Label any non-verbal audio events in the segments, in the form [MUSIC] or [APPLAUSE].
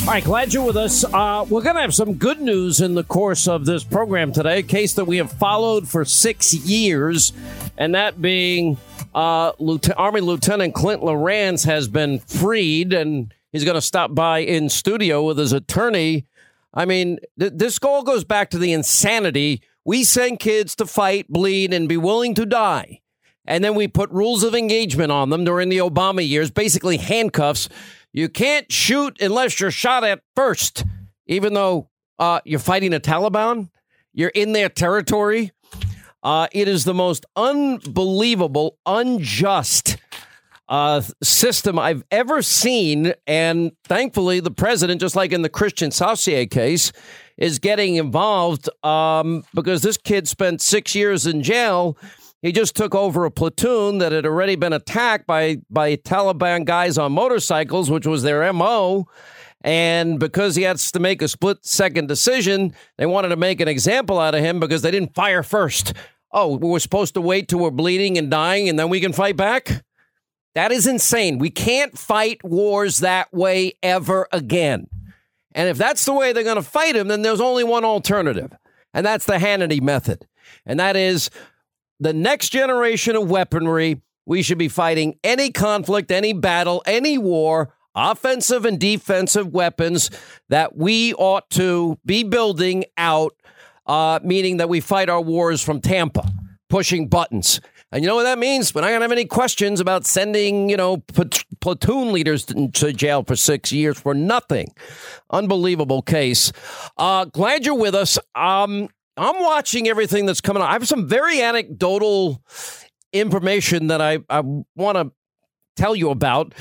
All right, glad you're with us. Uh, we're going to have some good news in the course of this program today. A case that we have followed for six years, and that being uh, Lieutenant, Army Lieutenant Clint Lorance has been freed, and he's going to stop by in studio with his attorney. I mean, th- this all goes back to the insanity. We send kids to fight, bleed, and be willing to die. And then we put rules of engagement on them during the Obama years, basically handcuffs. You can't shoot unless you're shot at first, even though uh, you're fighting the Taliban. You're in their territory. Uh, it is the most unbelievable, unjust uh, system I've ever seen. And thankfully, the president, just like in the Kristian Saucier case, is getting involved um, because this kid spent six years in jail. He just took over a platoon that had already been attacked by by Taliban guys on motorcycles, which was their MO. And because he has to make a split second decision, they wanted to make an example out of him because they didn't fire first. Oh, we're supposed to wait till we're bleeding and dying and then we can fight back? That is insane. We can't fight wars that way ever again. And if that's the way they're going to fight him, then there's only one alternative, and that's the Hannity method. And that is the next generation of weaponry. We should be fighting any conflict, any battle, any war, offensive and defensive weapons that we ought to be building out, uh, meaning that we fight our wars from Tampa, pushing buttons. And you know what that means? We're not going to have any questions about sending, you know, pl- platoon leaders to jail for six years for nothing. Unbelievable case. Uh, glad you're with us. Um, I'm watching everything that's coming out. I have some very anecdotal information that I, I want to tell you about.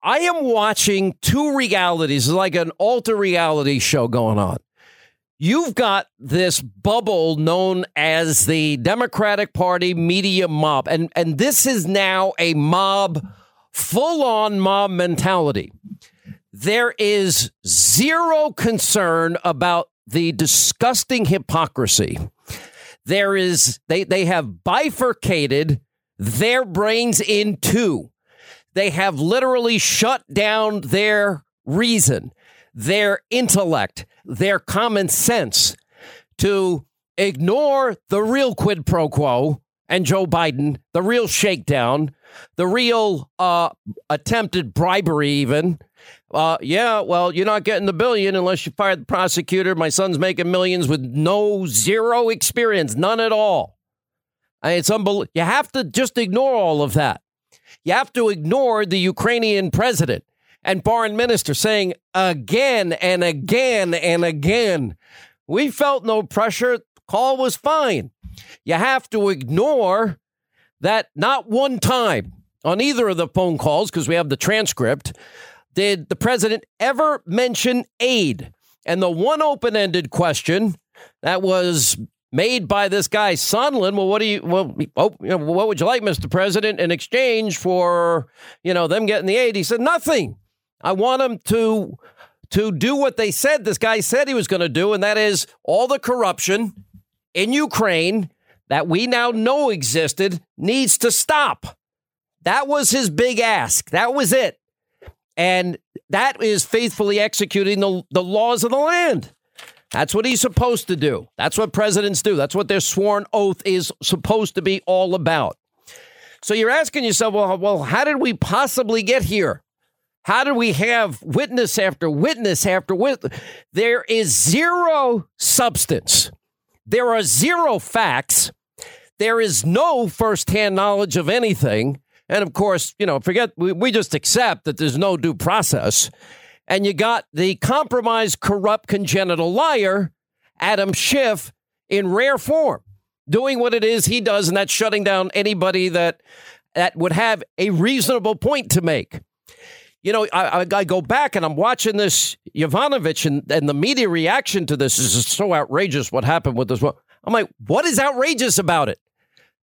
I am watching two realities, like an alter reality show going on. You've got this bubble known as the Democratic Party media mob, and, and this is now a mob, full on mob mentality. There is zero concern about the disgusting hypocrisy. There is, they, they have bifurcated their brains in two. They have literally shut down their reason, their intellect their common sense to ignore the real quid pro quo and Joe Biden, the real shakedown, the real uh, attempted bribery, even. Uh, yeah, well, you're not getting the billion unless you fire the prosecutor. My son's making millions with no zero experience, none at all. It's unbelievable. You have to just ignore all of that. You have to ignore the Ukrainian president and foreign minister saying again and again and again, we felt no pressure. Call was fine. You have to ignore that not one time on either of the phone calls, because we have the transcript, did the president ever mention aid. And the one open ended question that was made by this guy Sondland. Well, what do you? Well, oh, you know, what would you like, Mr. President, in exchange for you know them getting the aid? He said nothing. I want them to to do what they said this guy said he was going to do, and that is all the corruption in Ukraine that we now know existed needs to stop. That was his big ask. That was it. And that is faithfully executing the, the laws of the land. That's what he's supposed to do. That's what presidents do. That's what their sworn oath is supposed to be all about. So you're asking yourself, well, well, how did we possibly get here? How did we have witness after witness after witness? There is zero substance. There are zero facts. There is no firsthand knowledge of anything. And of course, you know, forget, we, we just accept that there's no due process. And you got the compromised, corrupt, congenital liar, Adam Schiff, in rare form, doing what it is he does, and that's shutting down anybody that that would have a reasonable point to make you know, I, I, go back and I'm watching this Yovanovitch and, and the media reaction to this is so outrageous what happened with this. I'm like, what is outrageous about it?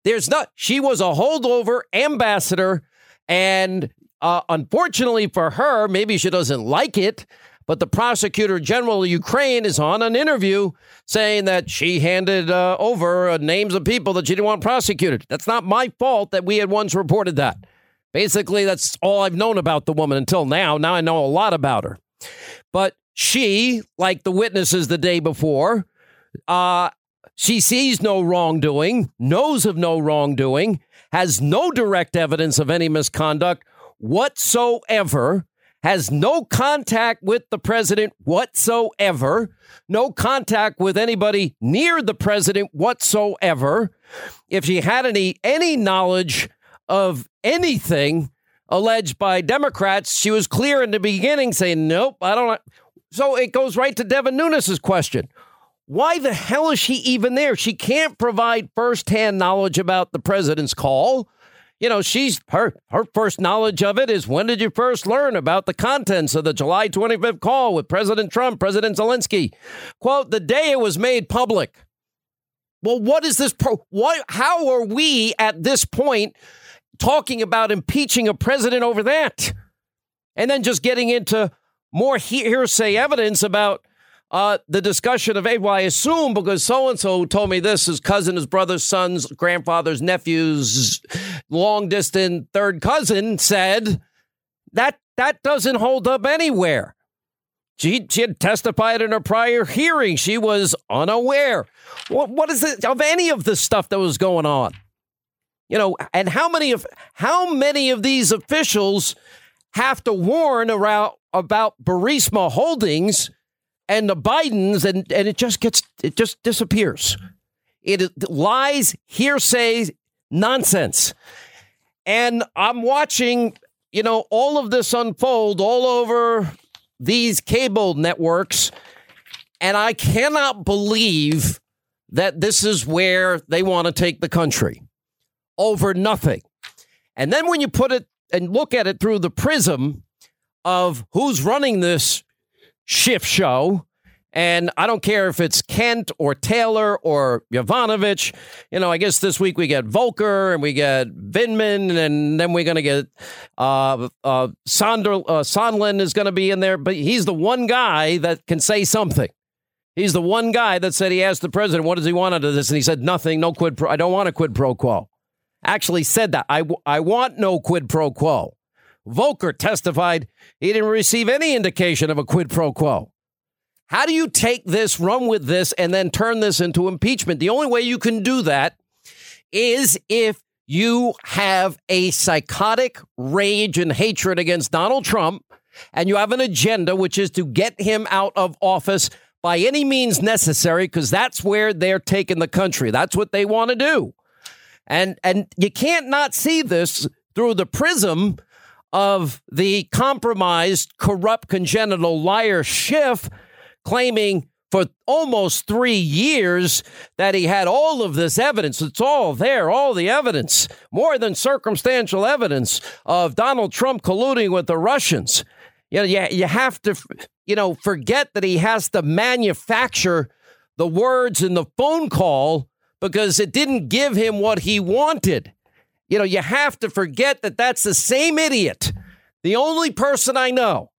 There's not, she was a holdover ambassador. And uh, unfortunately for her, maybe she doesn't like it, but the prosecutor general of Ukraine is on an interview saying that she handed uh, over uh, names of people that she didn't want prosecuted. That's not my fault that we had once reported that. Basically, that's all I've known about the woman until now. Now I know a lot about her. But she, like the witnesses the day before, uh, she sees no wrongdoing, knows of no wrongdoing, has no direct evidence of any misconduct whatsoever, has no contact with the president whatsoever, no contact with anybody near the president whatsoever. If she had any any knowledge of anything alleged by Democrats, she was clear in the beginning saying, "Nope, I don't." So it goes right to Devin Nunes's question. Why the hell is she even there? She can't provide firsthand knowledge about the president's call. You know, she's her her first knowledge of it is when did you first learn about the contents of the July 25th call with President Trump, President Zelensky? Quote, the day it was made public. Well, what is this pro what how are we at this point talking about impeaching a president over that? And then just getting into more hearsay evidence about uh, the discussion of, hey, well, I assume because so and so told me this, his cousin, his brother's son's grandfather's nephew's long distance third cousin said that that doesn't hold up anywhere. She, she had testified in her prior hearing. She was unaware. What, what is it of any of the stuff that was going on? You know, and how many of how many of these officials have to warn around about Burisma Holdings and the Bidens, and, and it just gets, it just disappears. It is lies, hearsay, nonsense. And I'm watching, you know, all of this unfold all over these cable networks. And I cannot believe that this is where they want to take the country over nothing. And then when you put it and look at it through the prism of who's running this Schiff show. And I don't care if it's Kent or Taylor or Yovanovitch. You know, I guess this week we get Volker and we get Vindman, and then we're going to get uh, uh, Sonder, uh, Sondland is going to be in there. But he's the one guy that can say something. He's the one guy that said he asked the president, what does he want out of this? And he said, nothing, no quid pro. I don't want a quid pro quo. Actually said that. I, I want no quid pro quo. Volker testified he didn't receive any indication of a quid pro quo. How do you take this, run with this, and then turn this into impeachment? The only way you can do that is if you have a psychotic rage and hatred against Donald Trump and you have an agenda, which is to get him out of office by any means necessary, because that's where they're taking the country. That's what they want to do. And, and you can't not see this through the prism of the compromised, corrupt, congenital liar Schiff claiming for almost three years that he had all of this evidence. It's all there, all the evidence, more than circumstantial evidence of Donald Trump colluding with the Russians. You know, you, you have to, you know, forget that he has to manufacture the words in the phone call because it didn't give him what he wanted. You know, you have to forget that that's the same idiot, the only person I know,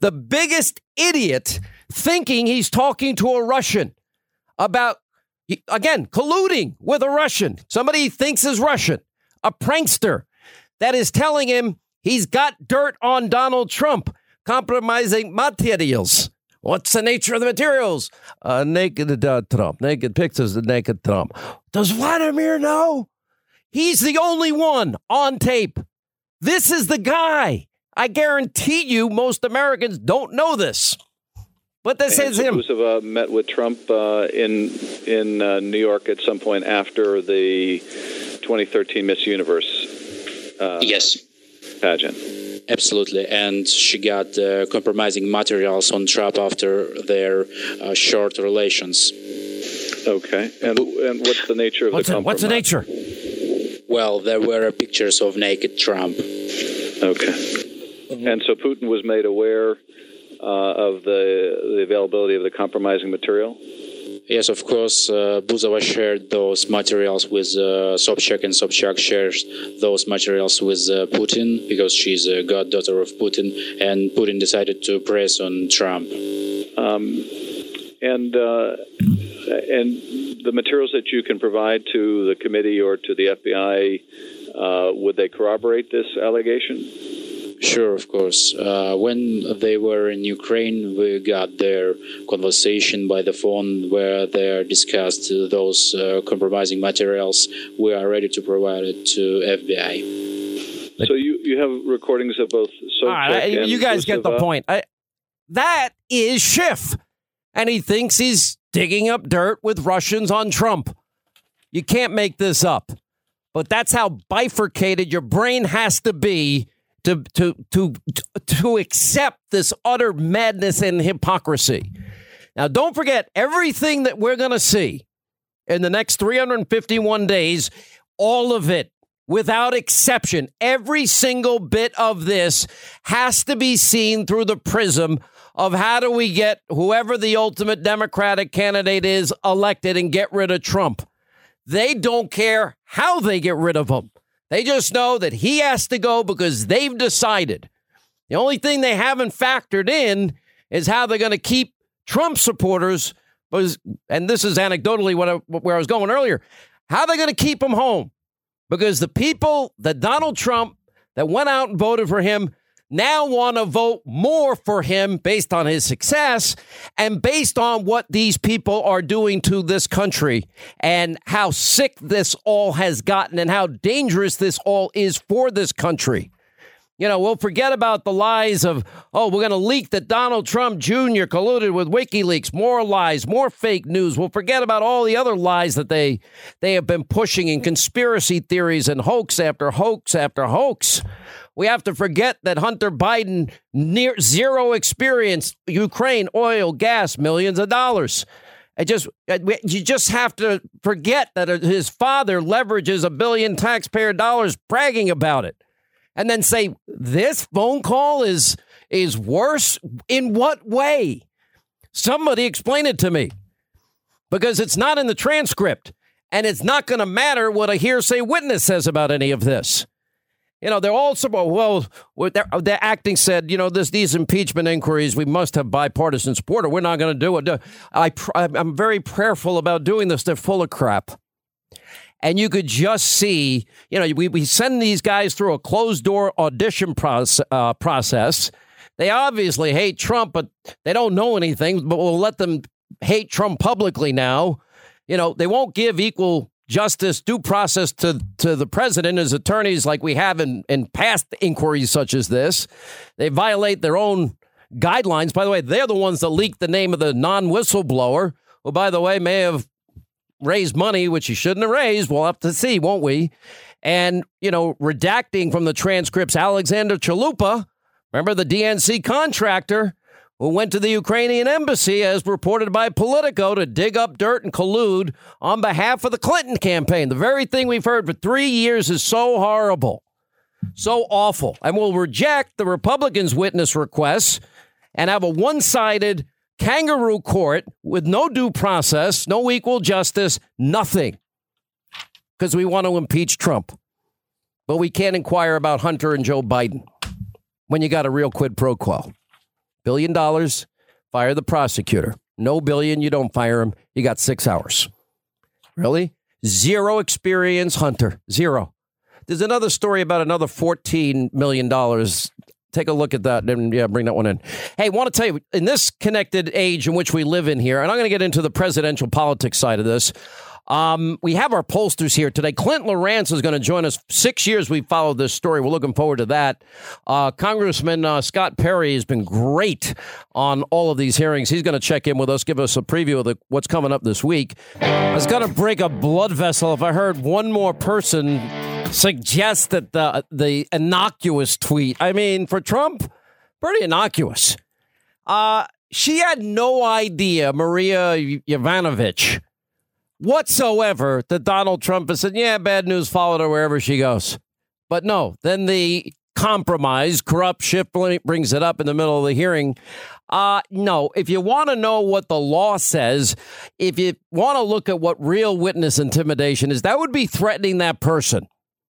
the biggest idiot thinking he's talking to a Russian about, again, colluding with a Russian, somebody he thinks is Russian, a prankster that is telling him he's got dirt on Donald Trump, compromising materials. What's the nature of the materials? Uh, naked uh, Trump, naked pictures of naked Trump. Does Vladimir know? He's the only one on tape. This is the guy. I guarantee you, most Americans don't know this. But this and is him. uh, met with Trump uh, in in uh, New York at some point after the 2013 Miss Universe. Uh, yes. Pageant. Absolutely, and she got uh, compromising materials on Trump after their uh, short relations. Okay, and and what's the nature of what's the? The, what's the nature? Well, there were pictures of naked Trump. Okay. Mm-hmm. And so Putin was made aware uh, of the, the availability of the compromising material? Yes, of course. Uh, Buzova shared those materials with uh, Sobchak, and Sobchak shares those materials with uh, Putin because she's a goddaughter of Putin, and Putin decided to press on Trump. Um, and uh, and the materials that you can provide to the committee or to the FBI, uh, would they corroborate this allegation? Sure, of course. Uh, when they were in Ukraine, we got their conversation by the phone where they discussed those uh, compromising materials. We are ready to provide it to FBI. So you, you have recordings of both Sobchak right, and You guys get the point. I, that is Schiff. And he thinks he's digging up dirt with Russians on Trump. You can't make this up. But that's how bifurcated your brain has to be to to to to accept this utter madness and hypocrisy. Now, don't forget everything that we're going to see in the next 351 days, all of it without exception, every single bit of this has to be seen through the prism of how do we get whoever the ultimate Democratic candidate is elected and get rid of Trump. They don't care how they get rid of him. They just know that he has to go because they've decided. The only thing they haven't factored in is how they're going to keep Trump supporters. And this is anecdotally what I, where I was going earlier. How they're they going to keep them home? Because the people that Donald Trump that went out and voted for him now want to vote more for him based on his success and based on what these people are doing to this country and how sick this all has gotten and how dangerous this all is for this country. You know, we'll forget about the lies of, oh, we're going to leak that Donald Trump Jr. colluded with WikiLeaks. More lies, more fake news. We'll forget about all the other lies that they they have been pushing in conspiracy theories and hoax after hoax after hoax. We have to forget that Hunter Biden, near zero experience, Ukraine, oil, gas, millions of dollars. I just you just have to forget that his father leverages a billion taxpayer dollars bragging about it and then say this phone call is is worse in what way? Somebody explain it to me. Because it's not in the transcript and it's not going to matter what a hearsay witness says about any of this. You know, they're all well, the acting said, you know, this these impeachment inquiries, we must have bipartisan support or we're not going to do it. I, I'm very prayerful about doing this. They're full of crap and you could just see, you know, we, we send these guys through a closed door audition process, uh, process. They obviously hate Trump, but they don't know anything. But we'll let them hate Trump publicly now. You know, they won't give equal justice, due process to, to the president as attorneys like we have in, in past inquiries such as this. They violate their own guidelines. By the way, they're the ones that leaked the name of the non whistleblower, who, by the way, may have raised money, which he shouldn't have raised. We'll have to see, won't we? And, you know, redacting from the transcripts Alexander Chalupa, remember the DNC contractor who went to the Ukrainian embassy, as reported by Politico, to dig up dirt and collude on behalf of the Clinton campaign. The very thing we've heard for three years is so horrible, so awful, and will reject the Republicans' witness requests and have a one sided kangaroo court with no due process, no equal justice, nothing. Because we want to impeach Trump. But we can't inquire about Hunter and Joe Biden when you got a real quid pro quo. Billion dollars, fire the prosecutor. No billion, you don't fire him. You got six hours. Really? Zero experience, Hunter. Zero. There's another story about another $14 million take a look at that and yeah, bring that one in. Hey, want to tell you in this connected age in which we live in here, and I'm going to get into the presidential politics side of this. Um, we have our pollsters here today. Clint Lorance is going to join us. Six years we've followed this story. We're looking forward to that. Uh, Congressman uh, Scott Perry has been great on all of these hearings. He's going to check in with us, give us a preview of the, what's coming up this week. I was going to break a blood vessel if I heard one more person suggest that the the innocuous tweet. I mean, for Trump, pretty innocuous. Uh, she had no idea, Maria Yovanovitch, whatsoever, that Donald Trump has said, "Yeah, bad news followed her wherever she goes." But no, then the compromise, corrupt Schiff brings it up in the middle of the hearing. Uh, no, if you want to know what the law says, if you want to look at what real witness intimidation is, that would be threatening that person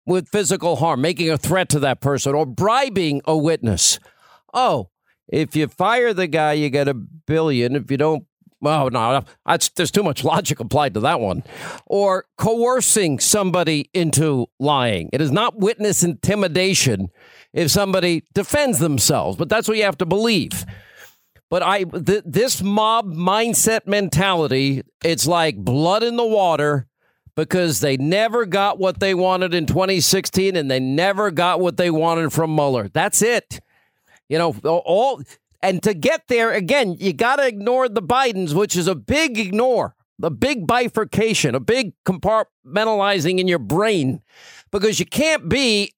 with physical harm, making a threat to that person, or bribing a witness. Oh, if you fire the guy, you get a billion. If you don't, well, no, there's too much logic applied to that one. Or coercing somebody into lying. It is not witness intimidation if somebody defends themselves, but that's what you have to believe. But I th- this mob mindset mentality, it's like blood in the water because they never got what they wanted in 2016 and they never got what they wanted from Mueller. That's it. You know, all and to get there again, you got to ignore the Bidens, which is a big ignore, a big bifurcation, a big compartmentalizing in your brain because you can't be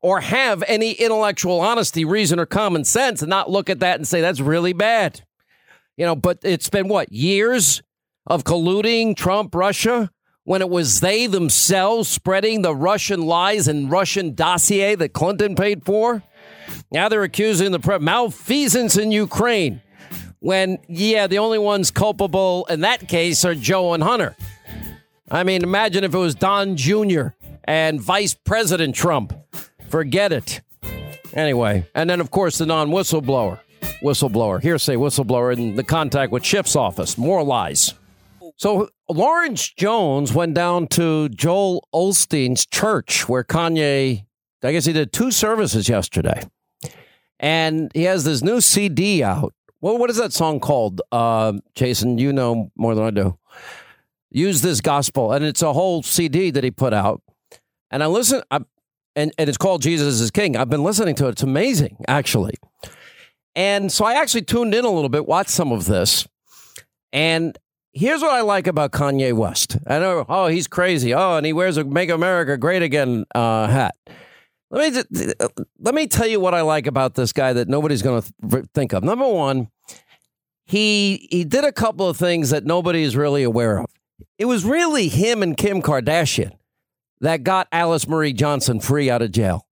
or have any intellectual honesty, reason, or common sense and not look at that and say that's really bad. You know, but it's been what, years of colluding Trump, Russia, when it was they themselves spreading the Russian lies and Russian dossier that Clinton paid for? Now they're accusing the pre- malfeasance in Ukraine. When, yeah, the only ones culpable in that case are Joe and Hunter. I mean, imagine if it was Don Jr. and Vice President Trump. Forget it. Anyway, and then of course the non whistleblower, whistleblower, hearsay whistleblower in the contact with Schiff's office. More lies. So Lawrence Jones went down to Joel Osteen's church where Kanye, I guess he did two services yesterday. And he has this new CD out. Well, what is that song called? Uh, Jason, you know more than I do. Use this gospel. And it's a whole CD that he put out. And I listen, I, and, and it's called Jesus is King. I've been listening to it. It's amazing, actually. And so I actually tuned in a little bit, watched some of this. And here's what I like about Kanye West. I know, oh, he's crazy. Oh, and he wears a Make America Great Again uh, hat. Let me let me tell you what I like about this guy that nobody's going to think of. Number one, he he did a couple of things that nobody is really aware of. It was really him and Kim Kardashian that got Alice Marie Johnson free out of jail.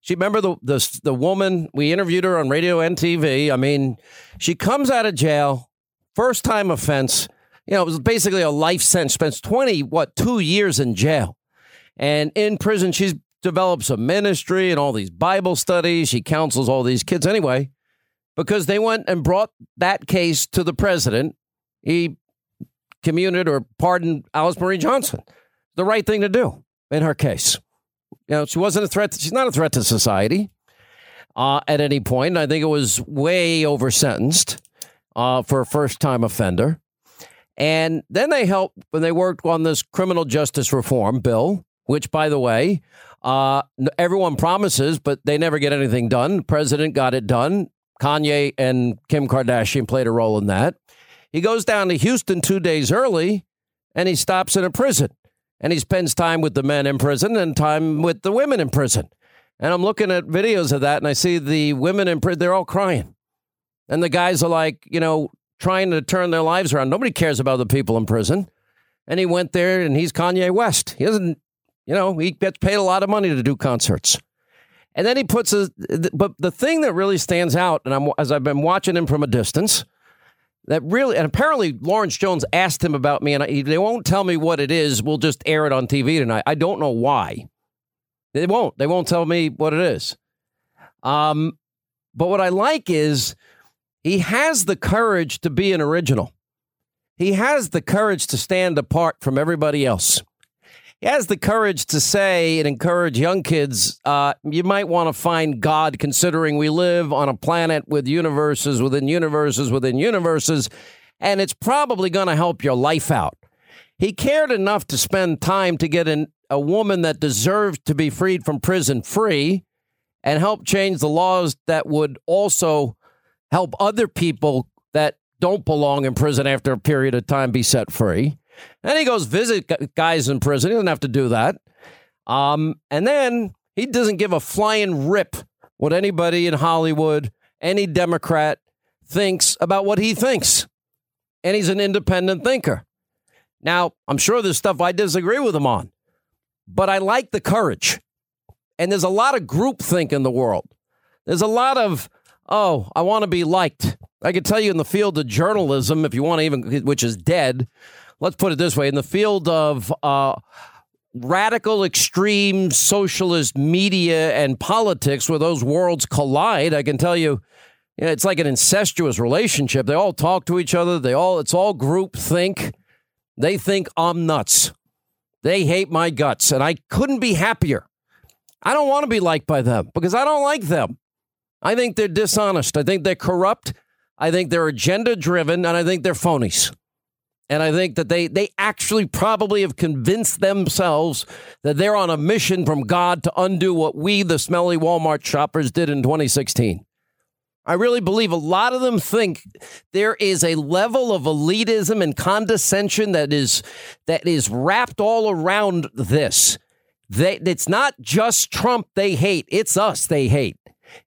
She remember the, the the woman we interviewed her on radio and TV. I mean, she comes out of jail, first time offense. You know, it was basically a life sentence. Spends twenty what two years in jail, and in prison she develops a ministry and all these Bible studies. She counsels all these kids anyway, because they went and brought that case to the president. He commuted or pardoned Alice Marie Johnson. The right thing to do in her case. You know, she wasn't a threat. To, she's not a threat to society uh, at any point. I think it was way over sentenced uh, for a first time offender. And then they helped when they worked on this criminal justice reform bill, which, by the way, uh, everyone promises, but they never get anything done. President got it done. Kanye and Kim Kardashian played a role in that. He goes down to Houston two days early and he stops in a prison and he spends time with the men in prison and time with the women in prison. And I'm looking at videos of that and I see the women in prison, they're all crying. And the guys are like, you know, trying to turn their lives around. Nobody cares about the people in prison. And he went there and he's Kanye West. He doesn't, you know, he gets paid a lot of money to do concerts. And then he puts a, but the thing that really stands out, and I'm, as I've been watching him from a distance, that really, and apparently Lawrence Jones asked him about me, and I, they won't tell me what it is. We'll just air it on TV tonight. I don't know why. They won't. They won't tell me what it is. Um, but what I like is he has the courage to be an original. He has the courage to stand apart from everybody else. He has the courage to say and encourage young kids uh, you might want to find God, considering we live on a planet with universes within universes within universes, and it's probably going to help your life out. He cared enough to spend time to get an, a woman that deserved to be freed from prison free and help change the laws that would also help other people that don't belong in prison after a period of time be set free. And he goes visit guys in prison. He doesn't have to do that. Um, and then he doesn't give a flying rip what anybody in Hollywood, any Democrat thinks about what he thinks. And he's an independent thinker. Now, I'm sure there's stuff I disagree with him on, but I like the courage. And there's a lot of groupthink in the world. There's a lot of, oh, I want to be liked. I can tell you in the field of journalism, if you want to even, which is dead, let's put it this way in the field of uh, radical extreme socialist media and politics where those worlds collide i can tell you, it's like an incestuous relationship. They all talk to each other. They all it's all group think. They think i'm nuts. They hate my guts and i couldn't be happier. I don't want to be liked by them because I don't like them. I think they're dishonest. I think they're corrupt. I think they're agenda driven, and I think they're phonies. And I think that they, they actually probably have convinced themselves that they're on a mission from God to undo what we, the smelly Walmart shoppers, did in 2016. I really believe a lot of them think there is a level of elitism and condescension that is that is wrapped all around this. They, it's not just Trump they hate; it's us they hate.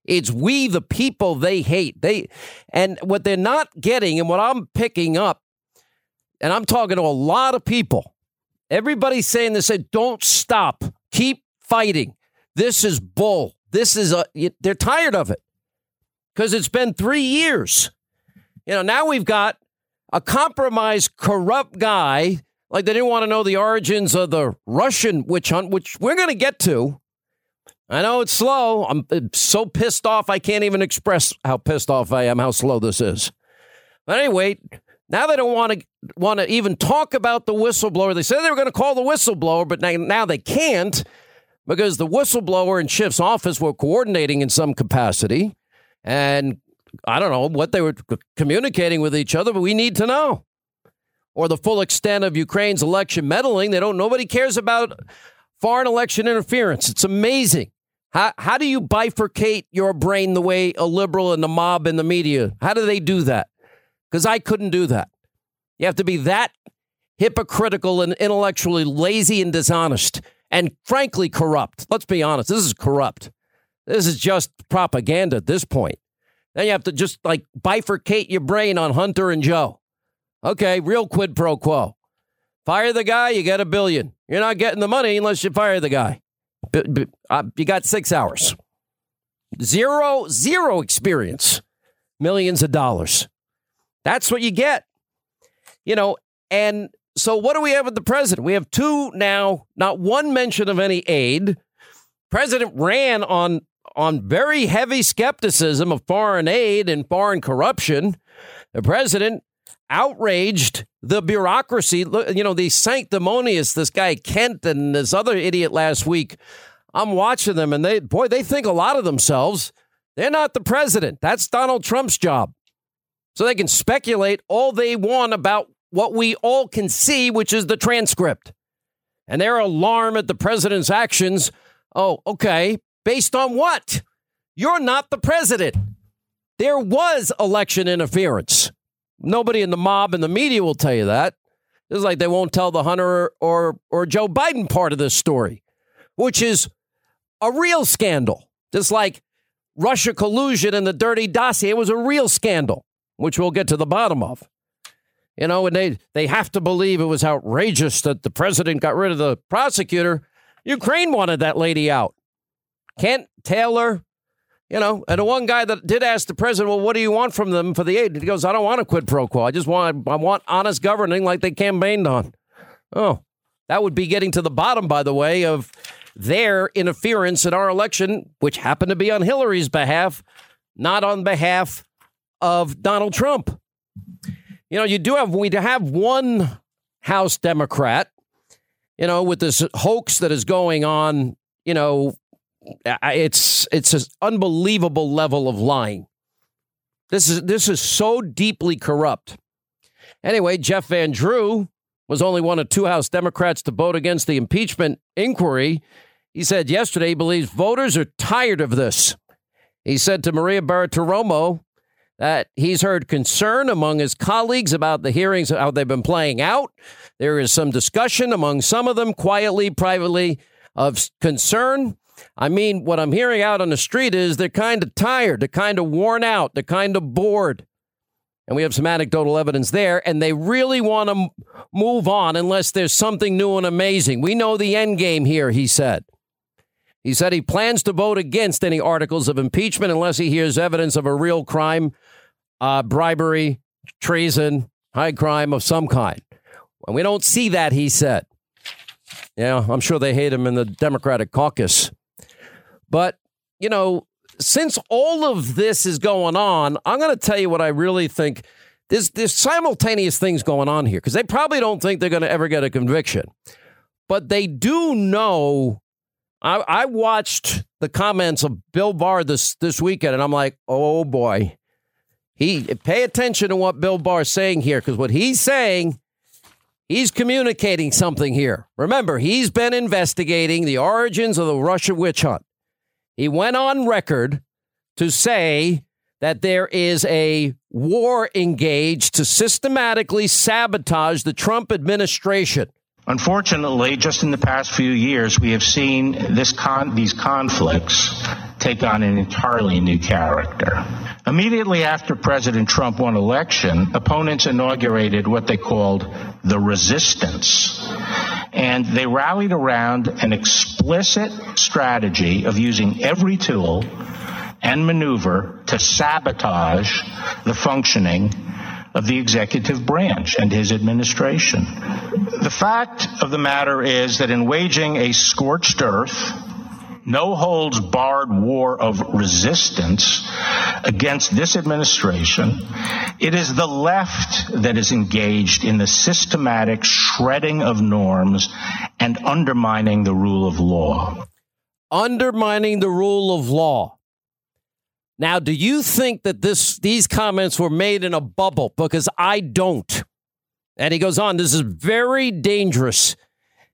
It's we, the people, they hate. They and what they're not getting, and what I'm picking up, and I'm talking to a lot of people. Everybody's saying they said, "Don't stop, keep fighting." This is bull. This is a. They're tired of it because it's been three years. You know, now we've got a compromised, corrupt guy. Like they didn't want to know the origins of the Russian witch hunt, which we're going to get to. I know it's slow. I'm uh, so pissed off I can't even express how pissed off I am, how slow this is. But anyway, now they don't want to want to even talk about the whistleblower. They said they were going to call the whistleblower, but now, now they can't because the whistleblower and Schiff's office were coordinating in some capacity. And I don't know what they were communicating with each other, but we need to know. Or the full extent of Ukraine's election meddling. They don't, nobody cares about foreign election interference. It's amazing. How, how do you bifurcate your brain the way a liberal and the mob and the media? How do they do that? Because I couldn't do that. You have to be that hypocritical and intellectually lazy and dishonest and frankly corrupt. Let's be honest. This is corrupt. This is just propaganda at this point. Then you have to just like bifurcate your brain on Hunter and Joe. Okay, real quid pro quo. Fire the guy, you get a billion. You're not getting the money unless you fire the guy. Uh, you got six hours. Zero, zero experience. Millions of dollars. That's what you get. You know, and so what do we have with the president? We have two now, not one mention of any aid. President ran on on very heavy skepticism of foreign aid and foreign corruption. The president outraged the bureaucracy. You know, the sanctimonious, this guy Kent and this other idiot last week. I'm watching them and they, boy, they think a lot of themselves. They're not the president. That's Donald Trump's job. So they can speculate all they want about what we all can see, which is the transcript. And their alarm at the president's actions. Oh, okay. Based on what? You're not the president. There was election interference. Nobody in the mob and the media will tell you that. It's like they won't tell the Hunter or, or Joe Biden part of this story, which is a real scandal. Just like Russia collusion and the dirty dossier was a real scandal, which we'll get to the bottom of. You know, and they, they have to believe it was outrageous that the president got rid of the prosecutor. Ukraine wanted that lady out. Kent Taylor, you know, and the one guy that did ask the president, well, what do you want from them for the aid? He goes, I don't want a quid pro quo. I just want, I want honest governing like they campaigned on. Oh, that would be getting to the bottom, by the way, of their interference in our election, which happened to be on Hillary's behalf, not on behalf of Donald Trump. You know, you do have, we have one House Democrat, you know, with this hoax that is going on, you know, it's it's an unbelievable level of lying. This is this is so deeply corrupt. Anyway, Jeff Van Drew was only one of two House Democrats to vote against the impeachment inquiry. He said yesterday he believes voters are tired of this. He said to Maria Bartiromo that he's heard concern among his colleagues about the hearings, how they've been playing out. There is some discussion among some of them, quietly, privately, of concern I mean, what I'm hearing out on the street is they're kind of tired, they're kind of worn out, they're kind of bored. And we have some anecdotal evidence there, and they really want to move on unless there's something new and amazing. We know the end game here, he said. He said he plans to vote against any articles of impeachment unless he hears evidence of a real crime, uh, bribery, treason, high crime of some kind. And we don't see that, he said. Yeah, I'm sure they hate him in the Democratic caucus. But, you know, since all of this is going on, I'm going to tell you what I really think. There's, there's simultaneous things going on here because they probably don't think they're going to ever get a conviction. But they do know I, I watched the comments of Bill Barr this this weekend, and I'm like, oh boy, he pay attention to what Bill Barr is saying here, because what he's saying, he's communicating something here. Remember, he's been investigating the origins of the Russia witch hunt. He went on record to say that there is a war engaged to systematically sabotage the Trump administration. Unfortunately, just in the past few years, we have seen con- these conflicts take on an entirely new character. Immediately after President Trump won election, opponents inaugurated what they called the resistance. And they rallied around an explicit strategy of using every tool and maneuver to sabotage the functioning of the executive branch and his administration. The fact of the matter is that in waging a scorched earth, no holds barred war of resistance against this administration. It is the left that is engaged in the systematic shredding of norms and undermining the rule of law. Undermining the rule of law. Now, do you think that this these comments were made in a bubble? Because I don't. And he goes on, this is very dangerous,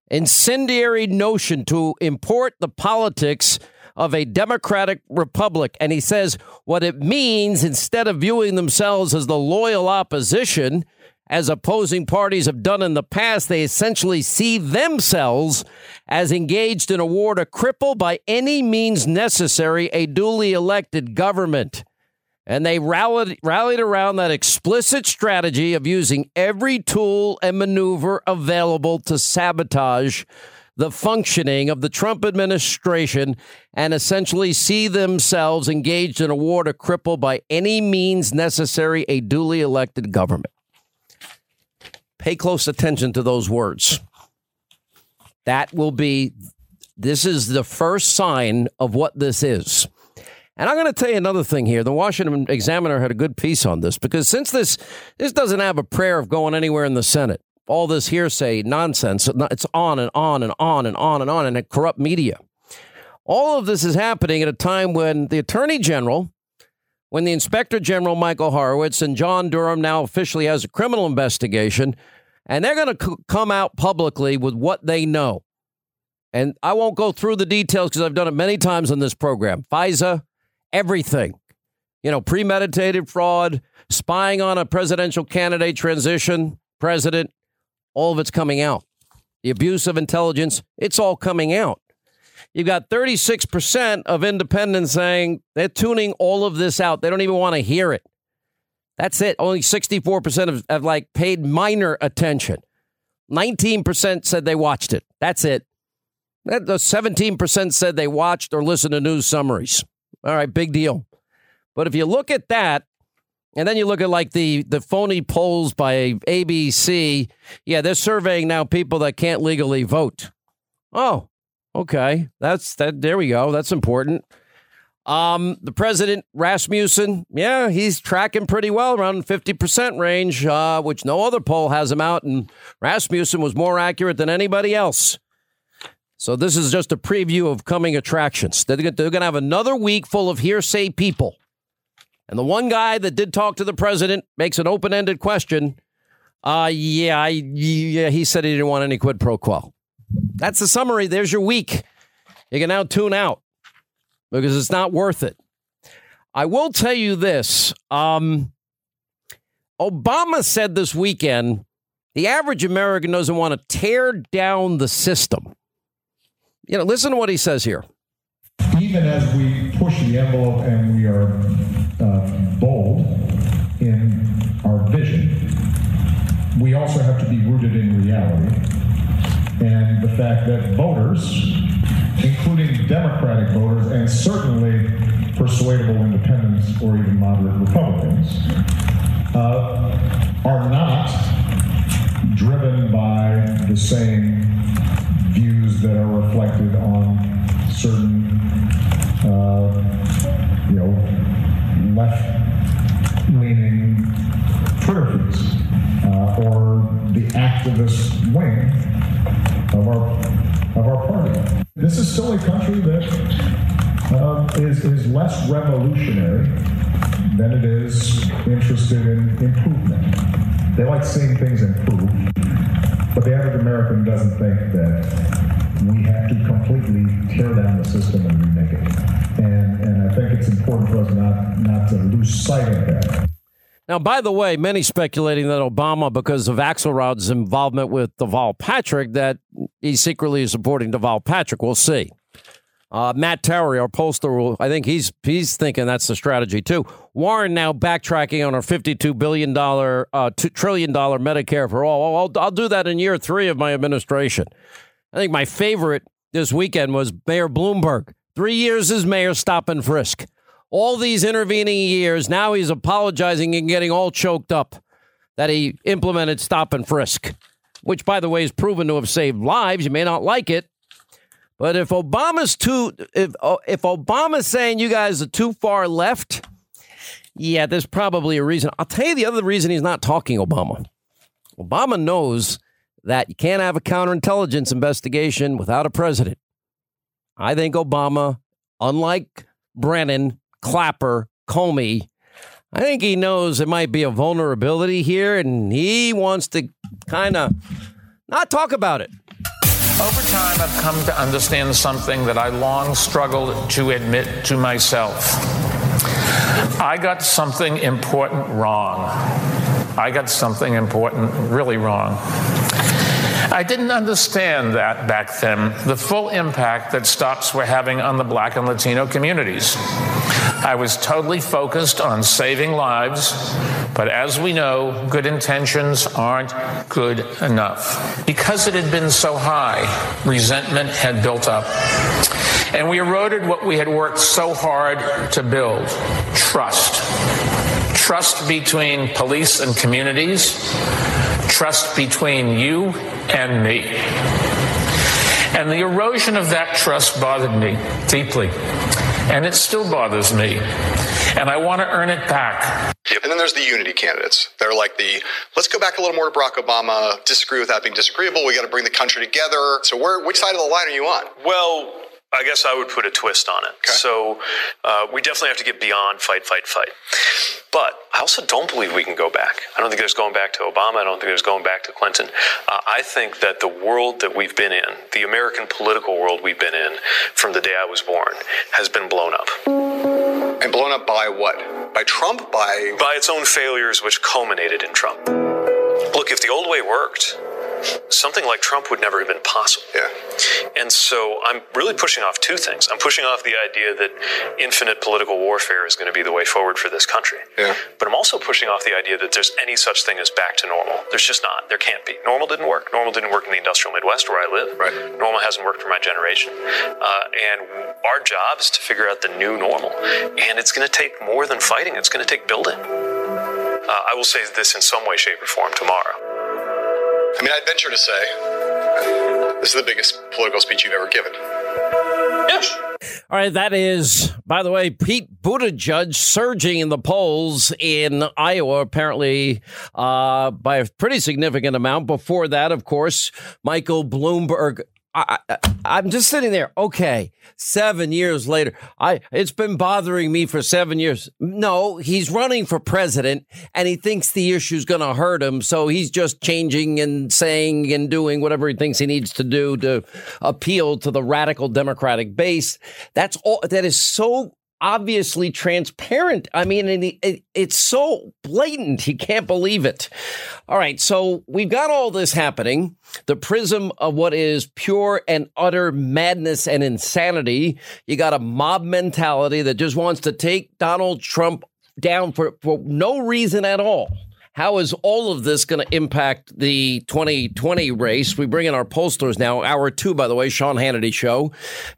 incendiary notion to import the politics of a democratic republic. And he says what it means instead of viewing themselves as the loyal opposition, as opposing parties have done in the past, they essentially see themselves as engaged in a war to cripple by any means necessary a duly elected government. And they rallied, rallied around that explicit strategy of using every tool and maneuver available to sabotage the functioning of the Trump administration and essentially see themselves engaged in a war to cripple by any means necessary a duly elected government. Pay close attention to those words. That will be, this is the first sign of what this is. And I'm going to tell you another thing here. The Washington Examiner had a good piece on this because since this this doesn't have a prayer of going anywhere in the Senate, all this hearsay nonsense, it's on and on and on and on and on, and corrupt media. All of this is happening at a time when the Attorney General, when the Inspector General Michael Horowitz and John Durham now officially has a criminal investigation and they're going to c- come out publicly with what they know. And I won't go through the details because I've done it many times on this program. FISA, everything. You know, premeditated fraud, spying on a presidential candidate transition, president, all of it's coming out. The abuse of intelligence, it's all coming out. You've got 36% of independents saying they're tuning all of this out. They don't even want to hear it. That's it. Only 64% have, have like paid minor attention. 19% said they watched it. That's it. The 17% said they watched or listened to news summaries. All right, big deal. But if you look at that, and then you look at like the the phony polls by ABC, yeah, they're surveying now people that can't legally vote. Oh, okay. That's that there we go. That's important. Um, the president, Rasmussen, yeah, he's tracking pretty well around 50% range, uh, which no other poll has him out. And Rasmussen was more accurate than anybody else. So this is just a preview of coming attractions. They're, going to have another week full of hearsay people. And the one guy that did talk to the president makes an open ended question. Uh, yeah, I, yeah, he said he didn't want any quid pro quo. That's the summary. There's your week. You can now tune out because it's not worth it. I will tell you this. Um, Obama said this weekend the average American doesn't want to tear down the system. You know, listen to what he says here. Even as we push the envelope and we are uh, bold in our vision, we also have to be rooted in reality. And the fact that voters including Democratic voters and certainly persuadable independents or even moderate Republicans, uh, are not driven by the same views that are reflected on certain, uh, you know, left-leaning Twitter feeds uh, or the activist wing of our of our party. This is still a country that uh, is is less revolutionary than it is interested in improvement. They like seeing things improve, but the average American doesn't think that we have to completely tear down the system and remake it. And, and I think it's important for us not, not to lose sight of that. Now, by the way, many speculating that Obama, because of Axelrod's involvement with Deval Patrick, that he secretly is supporting Deval Patrick. We'll see. Uh, Matt Towery, our pollster, I think he's he's thinking that's the strategy too. Warren now backtracking on our fifty-two billion dollar, uh, two trillion dollar Medicare for all. I'll, I'll do that in year three of my administration. I think my favorite this weekend was Mayor Bloomberg. Three years as mayor, stop and frisk. All these intervening years, now he's apologizing and getting all choked up that he implemented stop and frisk, which, by the way, is proven to have saved lives. You may not like it, but if Obama's too, if oh, if Obama's saying you guys are too far left, yeah, there's probably a reason. I'll tell you the other reason he's not talking Obama. Obama knows that you can't have a counterintelligence investigation without a president. I think Obama, unlike Brennan, Clapper, Comey, I think he knows there might be a vulnerability here, and he wants to kind of not talk about it. Over time, I've come to understand something that I long struggled to admit to myself. I got something important wrong. I got something important really wrong. I didn't understand that back then, the full impact that stops were having on the black and Latino communities. I was totally focused on saving lives, but as we know, good intentions aren't good enough. Because it had been so high, resentment had built up. And we eroded what we had worked so hard to build trust. Trust between police and communities, trust between you and me. And the erosion of that trust bothered me deeply. And it still bothers me. And I want to earn it back. Yep. And then there's the unity candidates. They're like the let's go back a little more to Barack Obama, disagree without being disagreeable. We got to bring the country together. So where which side of the line are you on? Well, I guess I would put a twist on it. Okay. So uh, we definitely have to get beyond fight, fight, fight. But I also don't believe we can go back. I don't think there's going back to Obama. I don't think there's going back to Clinton. Uh, I think that the world that we've been in, the American political world we've been in from the day I was born, has been blown up. And blown up by what? By Trump? By by its own failures, which culminated in Trump. Look, if the old way worked, something like Trump would never have been possible. Yeah. And so I'm really pushing off two things. I'm pushing off the idea that infinite political warfare is going to be the way forward for this country. Yeah. But I'm also pushing off the idea that there's any such thing as back to normal. There's just not. There can't be. Normal didn't work. Normal didn't work in the industrial Midwest where I live. Right. Normal hasn't worked for my generation. Uh, and our job is to figure out the new normal. And it's going to take more than fighting. It's going to take building. Uh, I will say this in some way, shape, or form tomorrow. I mean, I'd venture to say this is the biggest political speech you've ever given. Yes. All right, that is, by the way, Pete Buttigieg surging in the polls in Iowa, apparently uh, by a pretty significant amount. Before that, of course, Michael Bloomberg I, am just sitting there. Okay, seven years later, I it's been bothering me for seven years. No, he's running for president, and he thinks the issue's going to hurt him, so he's just changing and saying and doing whatever he thinks he needs to do to appeal to the radical Democratic base. That's all. That is so obviously transparent. I mean, it, it's so blatant. You can't believe it. All right. So we've got all this happening. The prism of what is pure and utter madness and insanity. You got a mob mentality that just wants to take Donald Trump down for, for no reason at all. How is all of this going to impact the 2020 race? We bring in our pollsters now. Hour two, by the way, Sean Hannity Show.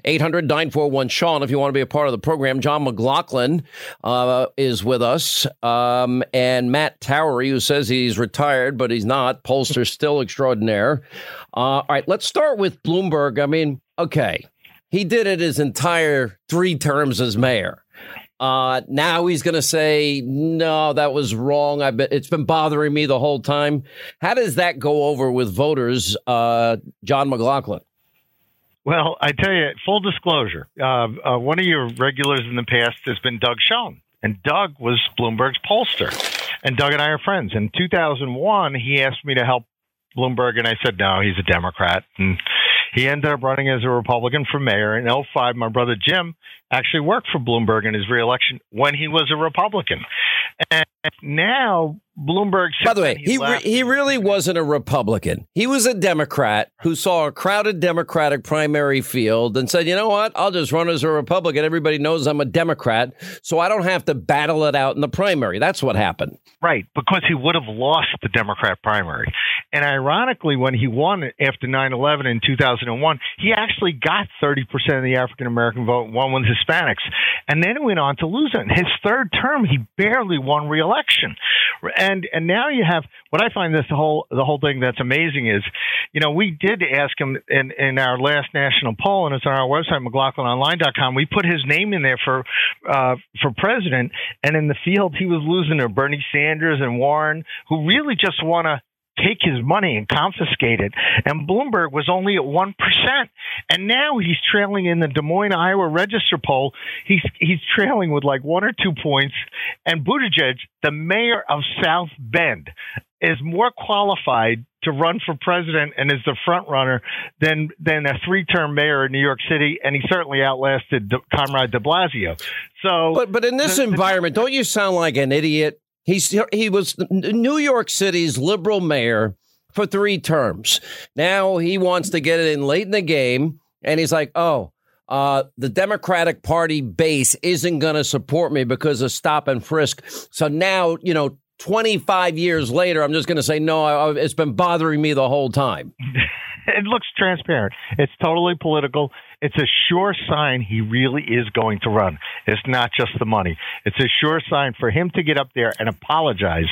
800 941 Sean, if you want to be a part of the program. John McLaughlin uh, is with us. Um, and Matt Towery, who says he's retired, but he's not. Pollster still extraordinaire. Uh, all right, let's start with Bloomberg. I mean, okay, he did it his entire three terms as mayor. Uh, now he's going to say, no, that was wrong. I bet it's been bothering me the whole time. How does that go over with voters, uh, John McLaughlin? Well, I tell you, full disclosure, uh, uh, one of your regulars in the past has been Doug Schoen. And Doug was Bloomberg's pollster. And Doug and I are friends. In 2001, he asked me to help Bloomberg, and I said, no, he's a Democrat. And he ended up running as a Republican for mayor. In 05, my brother Jim actually worked for Bloomberg in his reelection when he was a Republican. And now Bloomberg. By the way, he re- he really wasn't a Republican. He was a Democrat who saw a crowded Democratic primary field and said, "You know what? I'll just run as a Republican. Everybody knows I'm a Democrat, so I don't have to battle it out in the primary." That's what happened. Right, because he would have lost the Democrat primary. And ironically, when he won after 9/11 in 2001, he actually got 30% of the African American vote, and won with Hispanics, and then went on to lose it. In his third term, he barely won re-election and and now you have what I find this whole the whole thing that's amazing is, you know, we did ask him in in our last national poll, and it's on our website McLaughlinOnline.com. We put his name in there for uh, for president, and in the field he was losing to Bernie Sanders and Warren, who really just want to take his money and confiscate it. And Bloomberg was only at 1%. And now he's trailing in the Des Moines, Iowa Register poll. He's, he's trailing with like one or two points. And Buttigieg, the mayor of South Bend, is more qualified to run for president and is the front runner than than a three term mayor in New York City, and he certainly outlasted De, Comrade De Blasio. So, but but in this the, environment, the, don't you sound like an idiot? He's he was New York City's liberal mayor for three terms. Now he wants to get it in late in the game, and he's like, "Oh, uh, the Democratic Party base isn't going to support me because of stop and frisk." So now, you know, 25 years later, I'm just going to say, "No, I, it's been bothering me the whole time." [LAUGHS] it looks transparent. It's totally political. It's a sure sign he really is going to run. It's not just the money. It's a sure sign for him to get up there and apologize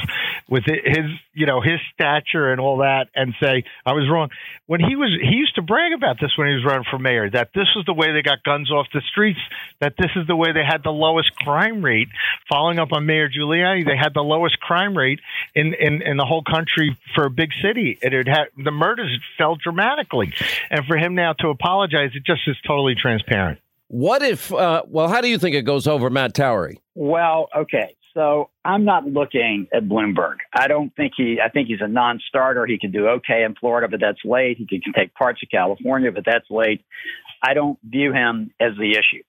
with his, you know, his stature and all that and say, I was wrong. When he was, he used to brag about this when he was running for mayor, that this was the way they got guns off the streets, that this is the way they had the lowest crime rate. Following up on Mayor Giuliani, they had the lowest crime rate in, in, in the whole country for a big city. It had, the murders fell dramatically. And for him now to apologize, it just is totally transparent. What if, uh, well, how do you think it goes over Matt Towery? Well, okay. So I'm not looking at Bloomberg. I don't think he, I think he's a non starter. He can do okay in Florida, but that's late. He can take parts of California, but that's late. I don't view him as the issue.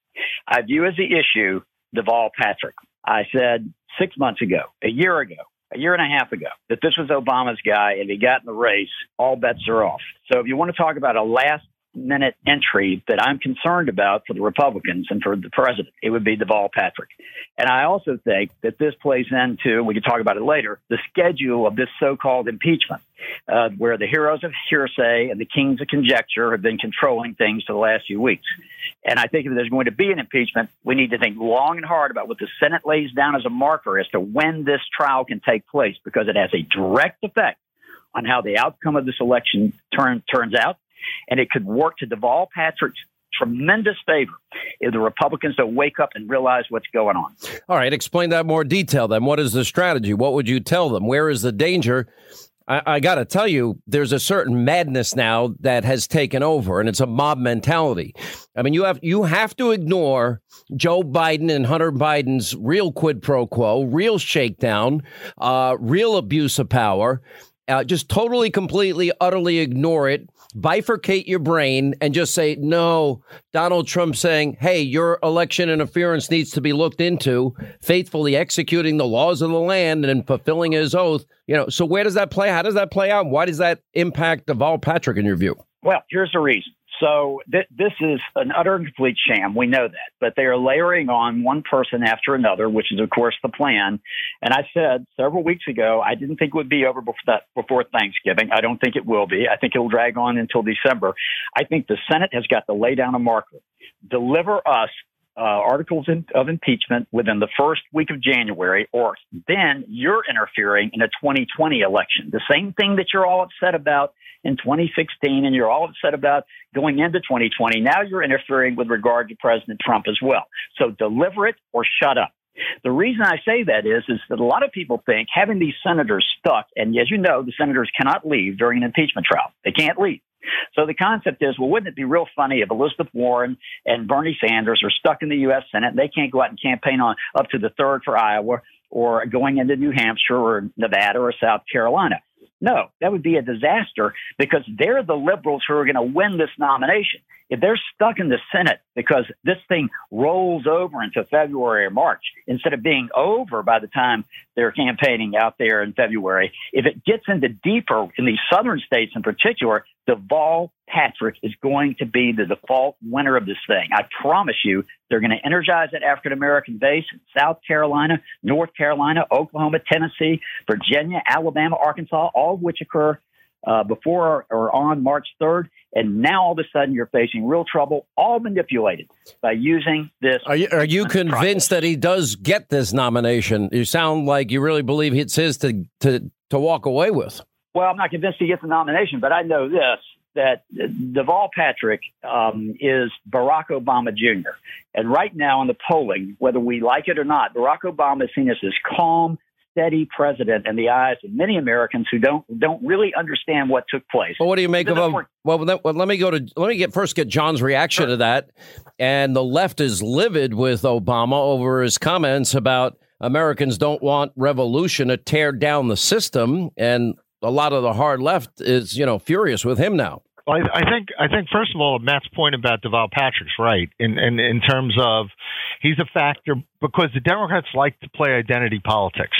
I view as the issue Deval Patrick. I said six months ago, a year ago, a year and a half ago that this was Obama's guy. and he got in the race, all bets are off. So if you want to talk about a last minute entry that I'm concerned about for the Republicans and for the president. It would be Deval Patrick. And I also think that this plays into, we can talk about it later, the schedule of this so called impeachment, uh, where the heroes of hearsay and the kings of conjecture have been controlling things for the last few weeks. And I think if there's going to be an impeachment, we need to think long and hard about what the Senate lays down as a marker as to when this trial can take place, because it has a direct effect on how the outcome of this election turn, turns out and it could work to Deval Patrick's tremendous favor if the Republicans don't wake up and realize what's going on. All right, explain that more detail then. What is the strategy? What would you tell them? Where is the danger? I, I got to tell you, there's a certain madness now that has taken over, and it's a mob mentality. I mean, you have you have to ignore Joe Biden and Hunter Biden's real quid pro quo, real shakedown, uh, real abuse of power. Uh, just totally, completely, utterly ignore it bifurcate your brain and just say, no, Donald Trump saying, hey, your election interference needs to be looked into, faithfully executing the laws of the land and fulfilling his oath. You know, so where does that play? How does that play out? Why does that impact Deval Patrick in your view? Well, here's the reason. So th- this is an utter and complete sham. We know that, but they are layering on one person after another, which is of course the plan. And I said several weeks ago, I didn't think it would be over before, that, before Thanksgiving. I don't think it will be. I think it will drag on until December. I think the Senate has got to lay down a marker, deliver us uh, articles in, of impeachment within the first week of January, or then you're interfering in a 2020 election. The same thing that you're all upset about in 2016 and you're all upset about going into 2020. Now you're interfering with regard to President Trump as well. So deliver it or shut up. The reason I say that is, is that a lot of people think having these senators stuck, and as you know, the senators cannot leave during an impeachment trial. They can't leave. So the concept is, well, wouldn't it be real funny if Elizabeth Warren and Bernie Sanders are stuck in the U.S. Senate and they can't go out and campaign on up to the third for Iowa or going into New Hampshire or Nevada or South Carolina? No, that would be a disaster because they're the liberals who are going to win this nomination. If they're stuck in the Senate because this thing rolls over into February or March instead of being over by the time they're campaigning out there in February, if it gets into deeper in these southern states in particular, Deval Patrick is going to be the default winner of this thing. I promise you, they're going to energize that African American base in South Carolina, North Carolina, Oklahoma, Tennessee, Virginia, Alabama, Arkansas, all of which occur uh, before or on March 3rd. And now all of a sudden you're facing real trouble, all manipulated by using this. Are you, are you convinced that he does get this nomination? You sound like you really believe it's his to, to, to walk away with. Well, I'm not convinced he gets the nomination, but I know this that Deval Patrick um, is Barack Obama Jr. And right now in the polling, whether we like it or not, Barack Obama is seen as this calm, steady president in the eyes of many Americans who don't don't really understand what took place. Well, what do you make of him? Well, well, let me go to let me get first get John's reaction sure. to that. And the left is livid with Obama over his comments about Americans don't want revolution to tear down the system, and a lot of the hard left is you know furious with him now. Well, I, I think I think first of all, Matt's point about Deval Patrick's right in, in in terms of he's a factor because the Democrats like to play identity politics,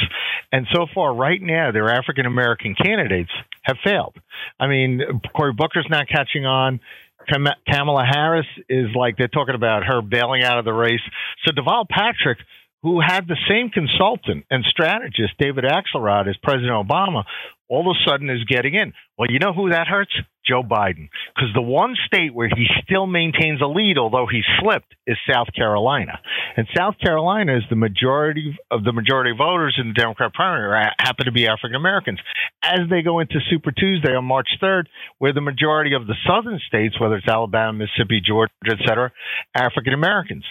and so far right now their African American candidates have failed. I mean, Cory Booker's not catching on. Kamala Harris is like they're talking about her bailing out of the race. So Deval Patrick who had the same consultant and strategist, David Axelrod, as President Obama, all of a sudden is getting in. Well, you know who that hurts? Joe Biden. Because the one state where he still maintains a lead, although he slipped, is South Carolina. And South Carolina is the majority of the majority of voters in the Democrat primary happen to be African Americans. As they go into Super Tuesday on March 3rd, where the majority of the southern states, whether it's Alabama, Mississippi, Georgia, et cetera, African Americans.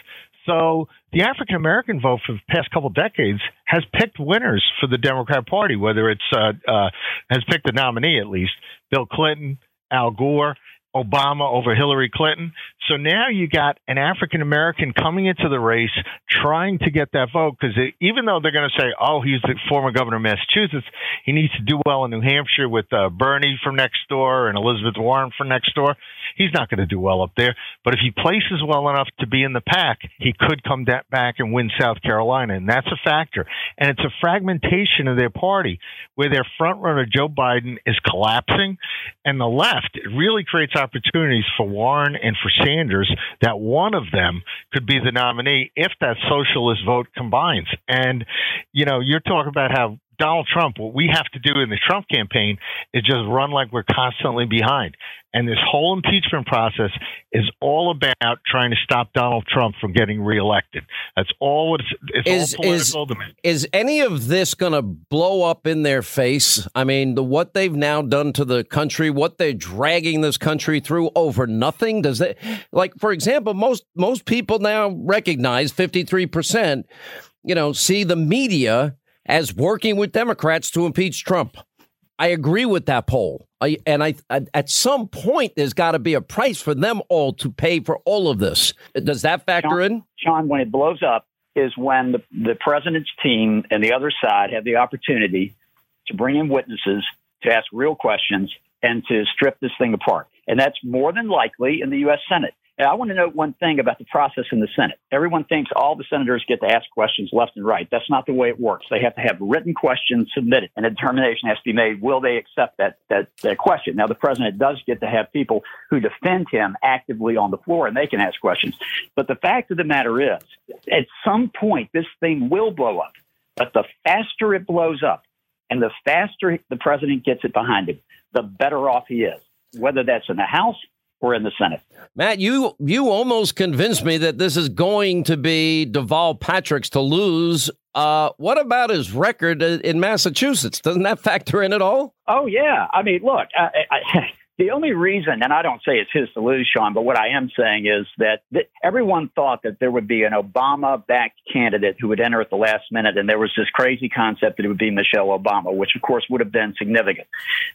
So the African American vote for the past couple decades has picked winners for the Democrat Party, whether it's uh, uh, has picked a nominee at least, Bill Clinton, Al Gore, Obama over Hillary Clinton. So now you got an African American coming into the race trying to get that vote because even though they're going to say, oh, he's the former governor of Massachusetts, he needs to do well in New Hampshire with uh, Bernie from next door and Elizabeth Warren from next door. He's not going to do well up there. But if he places well enough to be in the pack, he could come back and win South Carolina. And that's a factor. And it's a fragmentation of their party where their frontrunner, Joe Biden, is collapsing. And the left, it really creates opportunities for Warren and for Sanders that one of them could be the nominee if that socialist vote combines. And, you know, you're talking about how Donald Trump, what we have to do in the Trump campaign is just run like we're constantly behind. And this whole impeachment process is all about trying to stop Donald Trump from getting reelected. That's all it's, it's is, all political is, is any of this going to blow up in their face? I mean, the what they've now done to the country, what they're dragging this country through over nothing. Does it like, for example, most most people now recognize fifty three percent. You know, see the media as working with Democrats to impeach Trump. I agree with that poll. I, and I, at some point, there's got to be a price for them all to pay for all of this. Does that factor Sean, in? Sean, when it blows up is when the, the president's team and the other side have the opportunity to bring in witnesses, to ask real questions, and to strip this thing apart. And that's more than likely in the U.S. Senate. I want to note one thing about the process in the Senate. Everyone thinks all the senators get to ask questions left and right. That's not the way it works. They have to have written questions submitted, and a determination has to be made. Will they accept that, that, that question? Now, the president does get to have people who defend him actively on the floor, and they can ask questions. But the fact of the matter is, at some point, this thing will blow up. But the faster it blows up, and the faster the president gets it behind him, the better off he is. Whether that's in the House or in the Senate. Matt, you you almost convinced me that this is going to be Deval Patrick's to lose. Uh, what about his record in Massachusetts? Doesn't that factor in at all? Oh yeah, I mean, look, I, I, the only reason, and I don't say it's his to lose, Sean, but what I am saying is that th- everyone thought that there would be an Obama backed candidate who would enter at the last minute. And there was this crazy concept that it would be Michelle Obama, which of course would have been significant.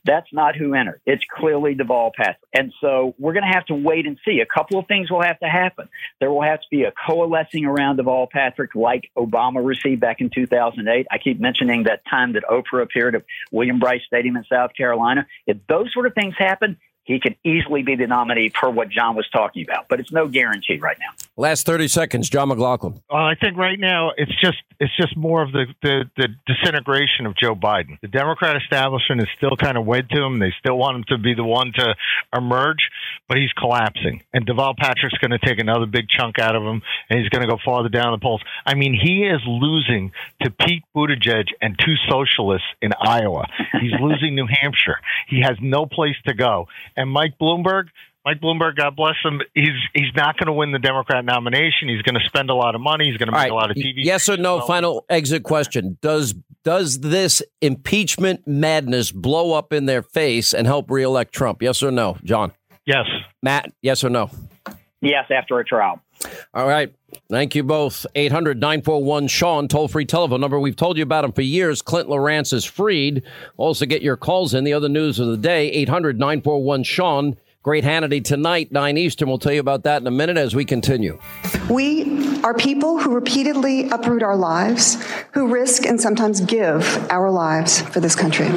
That's not who entered. It's clearly Deval Patrick. And so we're going to have to wait and see. A couple of things will have to happen. There will have to be a coalescing around Deval Patrick like Obama received back in 2008. I keep mentioning that time that Oprah appeared at Williams-Brice Stadium in South Carolina. If those sort of things happen, he could easily be the nominee per what John was talking about, but it's no guarantee right now. Last thirty seconds, John McLaughlin. Uh, I think right now it's just it's just more of the, the, the disintegration of Joe Biden. The Democrat establishment is still kind of wed to him. They still want him to be the one to emerge, but he's collapsing. And Deval Patrick's going to take another big chunk out of him, and he's going to go farther down the polls. I mean, he is losing to Pete Buttigieg and two socialists in Iowa. He's losing New Hampshire. He has no place to go. And Mike Bloomberg, Mike Bloomberg, God bless him, he's he's not going to win the Democrat nomination. He's going to spend a lot of money. He's going to make right. a lot of TV. Yes or no? Final exit question: Does does this impeachment madness blow up in their face and help reelect Trump? Yes or no, John? Yes. Matt, yes or no? Yes, after a trial. All right. Thank you both. 800 941 Sean, toll free telephone number. We've told you about him for years. Clint Lorance is freed. Also, get your calls in. The other news of the day 800 941 Sean. Great Hannity tonight, 9 Eastern. We'll tell you about that in a minute as we continue. We are people who repeatedly uproot our lives, who risk and sometimes give our lives for this country.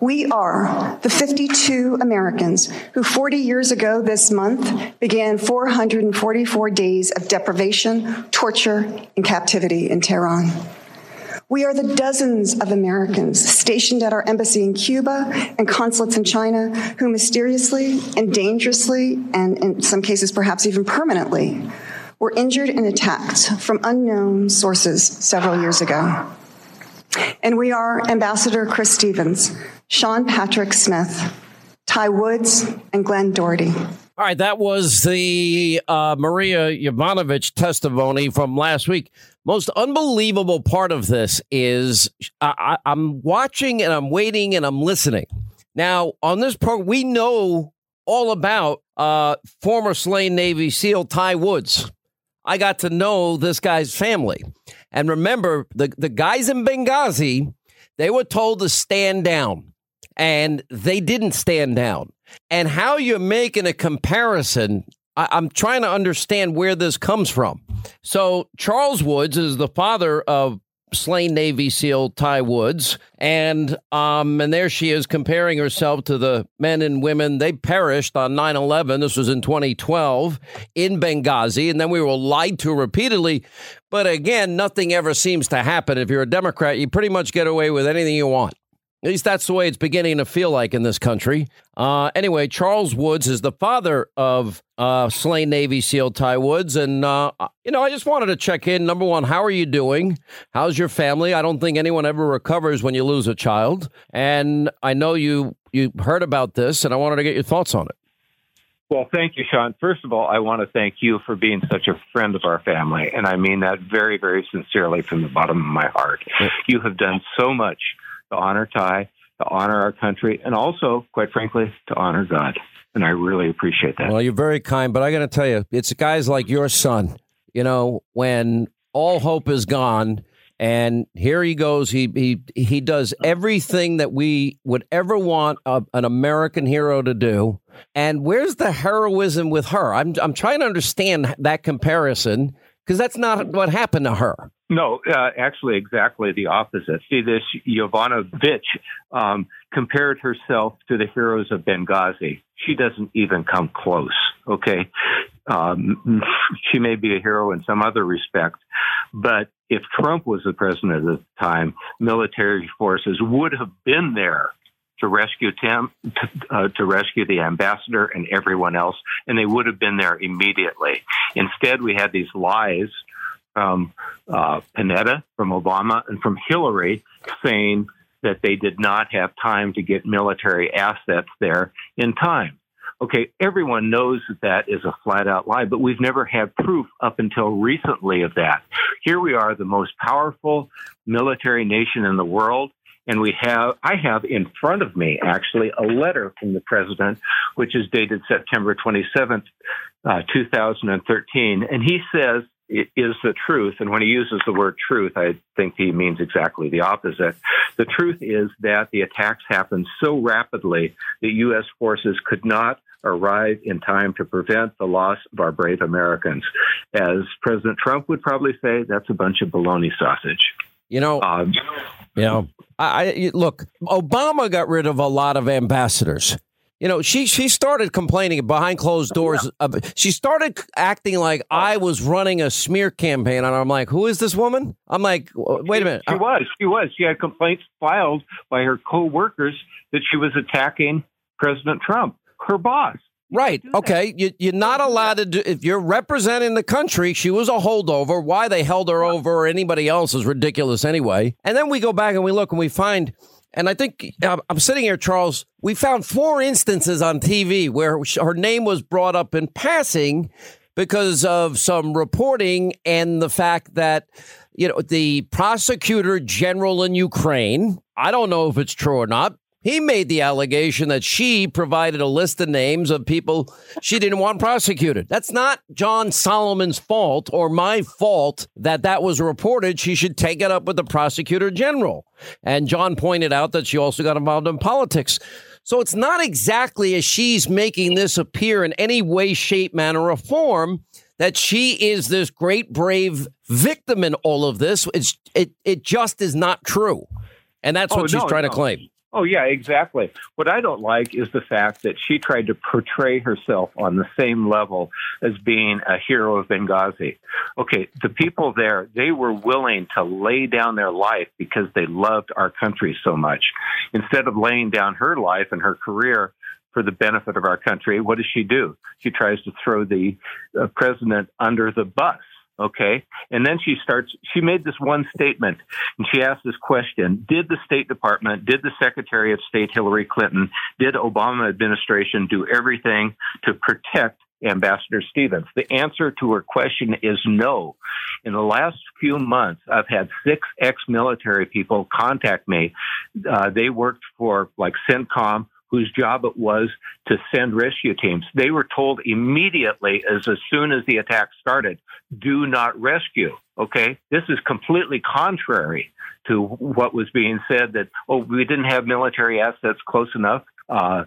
We are the 52 Americans who 40 years ago this month began 444 days of deprivation, torture, and captivity in Tehran. We are the dozens of Americans stationed at our embassy in Cuba and consulates in China who mysteriously and dangerously, and in some cases perhaps even permanently, were injured and attacked from unknown sources several years ago. And we are Ambassador Chris Stevens, Sean Patrick Smith, Ty Woods, and Glenn Doherty. All right, that was the uh, Maria Yovanovitch testimony from last week. Most unbelievable part of this is I, am watching and I'm waiting and I'm listening. Now, on this program, we know all about uh, former slain Navy SEAL Ty Woods. I got to know this guy's family. And remember, the, the guys in Benghazi, they were told to stand down, and they didn't stand down. And how you're making a comparison, I, I'm trying to understand where this comes from. So, Charles Woods is the father of slain Navy SEAL Ty Woods, and um, and there she is comparing herself to the men and women they perished on 9/11. This was in 2012 in Benghazi, and then we were lied to repeatedly. But again, nothing ever seems to happen. If you're a Democrat, you pretty much get away with anything you want. At least that's the way it's beginning to feel like in this country. Uh, anyway, Charles Woods is the father of uh, slain Navy SEAL Ty Woods. And, uh, you know, I just wanted to check in. Number one, how are you doing? How's your family? I don't think anyone ever recovers when you lose a child. And I know you, you heard about this, and I wanted to get your thoughts on it. Well, thank you, Sean. First of all, I want to thank you for being such a friend of our family. And I mean that very, very sincerely from the bottom of my heart. You have done so much to honor Ty, to honor our country, and also, quite frankly, to honor God. And I really appreciate that. Well, you're very kind, but I got to tell you, it's guys like your son, you know, when all hope is gone. And here he goes. He he he does everything that we would ever want a, an American hero to do. And where's the heroism with her? I'm I'm trying to understand that comparison because that's not what happened to her. No, uh, actually, exactly the opposite. See, this Yovanovitch um, compared herself to the heroes of Benghazi. She doesn't even come close. Okay, um, she may be a hero in some other respect, but if Trump was the president at the time, military forces would have been there to rescue Tim, uh, to, rescue the ambassador and everyone else, and they would have been there immediately. Instead, we had these lies from uh, Panetta, from Obama, and from Hillary saying that they did not have time to get military assets there in time. Okay, everyone knows that that is a flat out lie, but we've never had proof up until recently of that. Here we are, the most powerful military nation in the world. And we have, I have in front of me actually a letter from the president, which is dated September 27th, uh, 2013. And he says, is the truth. And when he uses the word truth, I think he means exactly the opposite. The truth is that the attacks happened so rapidly that U.S. forces could not arrive in time to prevent the loss of our brave Americans. As President Trump would probably say, that's a bunch of baloney sausage. You know, um, you know, I, I look. Obama got rid of a lot of ambassadors. You know, she she started complaining behind closed oh, doors. Yeah. She started acting like oh. I was running a smear campaign, and I'm like, "Who is this woman?" I'm like, "Wait a minute." She uh, was. She was. She had complaints filed by her co-workers that she was attacking President Trump, her boss. Right. Okay. You, you're not allowed to do, if you're representing the country, she was a holdover. Why they held her over or anybody else is ridiculous anyway. And then we go back and we look and we find, and I think um, I'm sitting here, Charles, we found four instances on TV where her name was brought up in passing because of some reporting and the fact that, you know, the prosecutor general in Ukraine, I don't know if it's true or not, he made the allegation that she provided a list of names of people she didn't want prosecuted. That's not John Solomon's fault or my fault that that was reported. She should take it up with the prosecutor general. And John pointed out that she also got involved in politics. So it's not exactly as she's making this appear in any way, shape, manner, or form that she is this great, brave victim in all of this. It's, it, it just is not true. And that's oh, what she's no, trying no. to claim. Oh, yeah, exactly. What I don't like is the fact that she tried to portray herself on the same level as being a hero of Benghazi. Okay, the people there, they were willing to lay down their life because they loved our country so much. Instead of laying down her life and her career for the benefit of our country, what does she do? She tries to throw the uh, president under the bus Okay. And then she starts, she made this one statement and she asked this question Did the State Department, did the Secretary of State Hillary Clinton, did Obama administration do everything to protect Ambassador Stevens? The answer to her question is no. In the last few months, I've had six ex military people contact me. Uh, they worked for like CENTCOM whose job it was to send rescue teams. They were told immediately, as, as soon as the attack started, do not rescue. Okay. This is completely contrary to what was being said that, oh, we didn't have military assets close enough. Uh,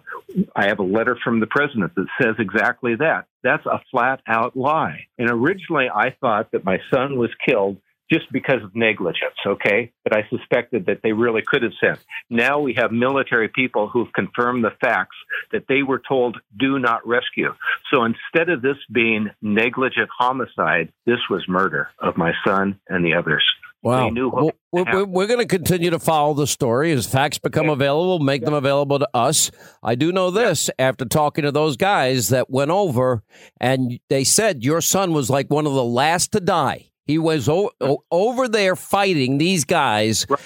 I have a letter from the president that says exactly that. That's a flat out lie. And originally I thought that my son was killed just because of negligence, okay? But I suspected that they really could have sent. Now we have military people who've confirmed the facts that they were told do not rescue. So instead of this being negligent homicide, this was murder of my son and the others. Wow. Well, we're, we're, going to continue to follow the story as facts become yeah. available, make yeah. them available to us. I do know this yeah. after talking to those guys that went over and they said your son was like one of the last to die. He was o- o- over there fighting these guys, right.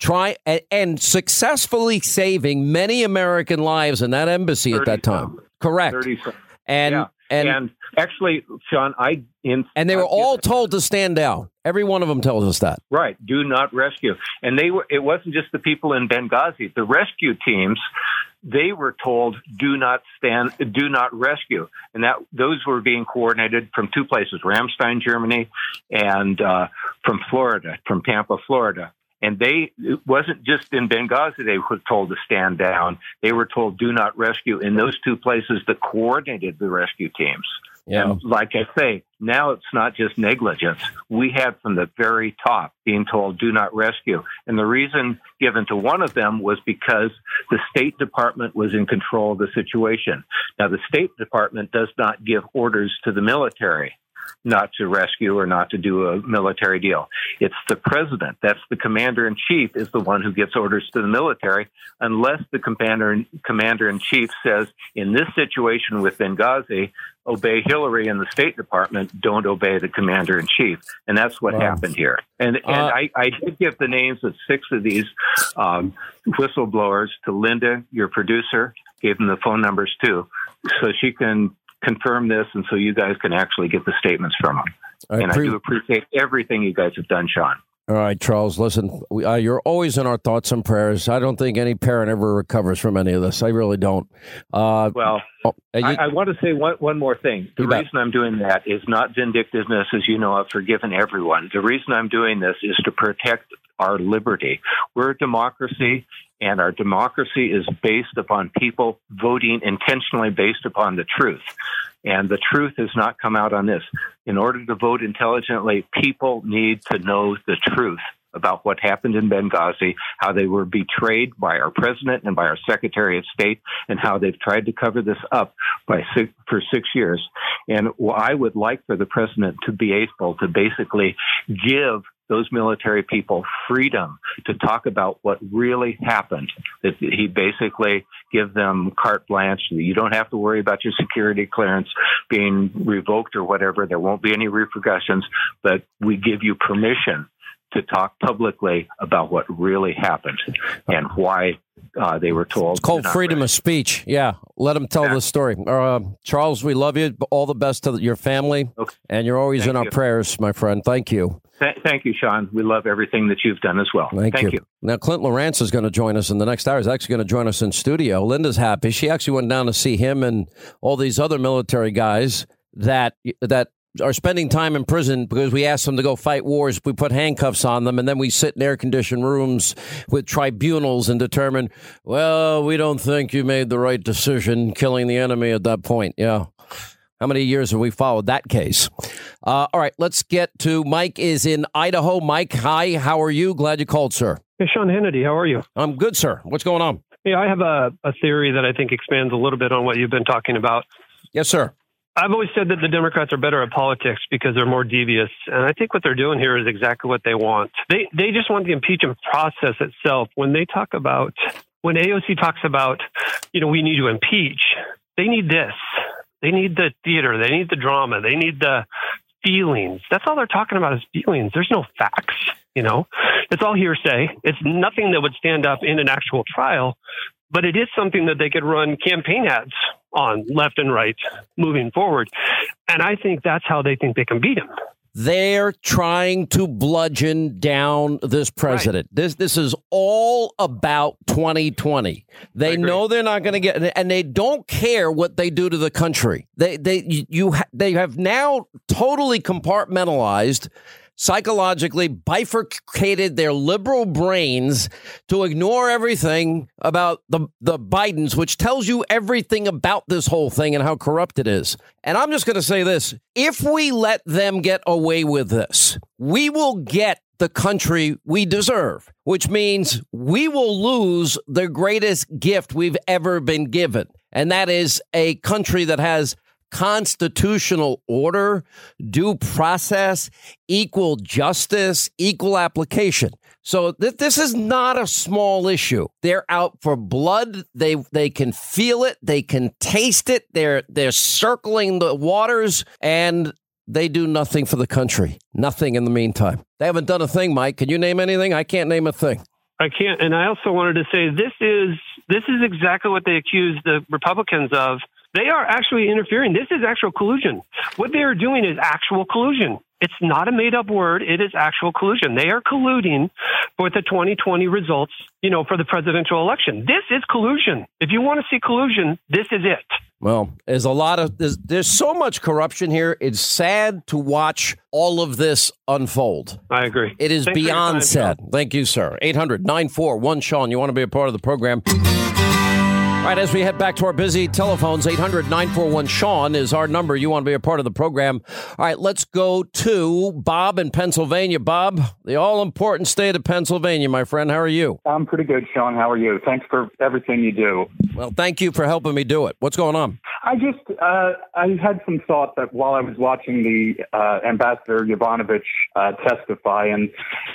try and, and, successfully saving many American lives in that embassy at that time. Correct. 30, and, yeah. and and actually, Sean, I in and they were all told to stand down. Every one of them tells us that. Right. Do not rescue. And they were. It wasn't just the people in Benghazi. The rescue teams they were told do not stand, do not rescue, and that those were being coordinated from two places: Ramstein, Germany, and uh, from Florida, from Tampa, Florida. And they it wasn't just in Benghazi they were told to stand down. They were told do not rescue in those two places that coordinated the rescue teams. Yeah. And like I say, now it's not just negligence. We had from the very top being told do not rescue. And the reason given to one of them was because the State Department was in control of the situation. Now, the State Department does not give orders to the military not to rescue or not to do a military deal. It's the president, that's the commander in chief, is the one who gets orders to the military, unless the commander commander in chief says, in this situation with Benghazi, obey Hillary and the State Department, don't obey the commander in chief. And that's what wow. happened here. And, and uh, I, I, did give the names of six of these um, whistleblowers to Linda, your producer, gave them the phone numbers too. so she can confirm this, and so you guys can actually get the statements from them. I and pre- I do appreciate everything you guys have done, Sean. All right, Charles. Listen, we, uh, you're always in our thoughts and prayers. I don't think any parent ever recovers from any of this. I really don't. Uh, Well, oh, you- I, I want to say one, one more thing. The You bet. reason I'm doing that is not vindictiveness, as you know, I've forgiven everyone. The reason I'm doing this is to protect our liberty. We're a democracy, and our democracy is based upon people voting intentionally based upon the truth. And the truth has not come out on this. In order to vote intelligently, people need to know the truth about what happened in Benghazi, how they were betrayed by our president and by our secretary of state, and how they've tried to cover this up by six, for six years. And I would like for the president to be able to basically give those military people freedom to talk about what really happened. That he basically give them carte blanche. You don't have to worry about your security clearance being revoked or whatever. There won't be any repercussions, but we give you permission to talk publicly about what really happened and why uh, they were told. It's called freedom of speech. Yeah, let them tell the story. Uh, Charles, we love you. All the best to your family, and you're always Thank in our prayers, my friend. Thank you. Th- thank you, Sean. We love everything that you've done as well. Thank, you. Now, Clint Lorance is going to join us in the next hour. He's actually going to join us in studio. Linda's happy. She actually went down to see him and all these other military guys that that are spending time in prison because we ask them to go fight wars. We put handcuffs on them, and then we sit in air conditioned rooms with tribunals and determine, well, we don't think you made the right decision killing the enemy at that point. Yeah. How many years have we followed that case? Uh, all right, let's get to Mike is in Idaho. Mike, hi, how are you? Glad you called, sir. Hey, Sean Hannity, how are you? I'm good, sir. What's going on? Yeah, I have a, a theory that I think expands a little bit on what you've been talking about. Yes, sir. I've always said that the Democrats are better at politics because they're more devious, and I think what they're doing here is exactly what they want. They they just want the impeachment process itself. When they talk about when AOC talks about, you know, we need to impeach, they need this. They need the theater. They need the drama. They need the feelings. That's all they're talking about is feelings. There's no facts. You know, it's all hearsay. It's nothing that would stand up in an actual trial, but it is something that they could run campaign ads on left and right moving forward. And I think that's how they think they can beat him. They're trying to bludgeon down this president. This this is all about 2020. They know they're not going to get, and they don't care what they do to the country. They they you ha- they have now totally compartmentalized. Psychologically bifurcated their liberal brains to ignore everything about the, the Bidens, which tells you everything about this whole thing and how corrupt it is. And I'm just going to say this if we let them get away with this, we will get the country we deserve, which means we will lose the greatest gift we've ever been given. And that is a country that has constitutional order, due process, equal justice, equal application. So th- this is not a small issue. They're out for blood. They they can feel it. They can taste it. They're they're circling the waters and they do nothing for the country. Nothing in the meantime. They haven't done a thing, Mike. Can you name anything? I can't name a thing. I can't. And I also wanted to say this is this is exactly what they accuse the Republicans of. They are actually interfering. This is actual collusion. What they are doing is actual collusion. It's not a made up word. It is actual collusion. They are colluding with the 2020 results, you know, for the presidential election. This is collusion. If you want to see collusion, this is it. Well, there's a lot of there's, there's so much corruption here. It's sad to watch all of this unfold. I agree. It is Thanks beyond time, sad. Thank you, sir. 800 941 Sean. You want to be a part of the program? All right, as we head back to our busy telephones, 800 941 Sean is our number. You want to be a part of the program. All right, let's go to Bob in Pennsylvania. Bob, the all important state of Pennsylvania, my friend. How are you? I'm pretty good, Sean. How are you? Thanks for everything you do. Well, thank you for helping me do it. What's going on? I just uh, I had some thought that while I was watching the uh, Ambassador Yovanovitch uh, testify, and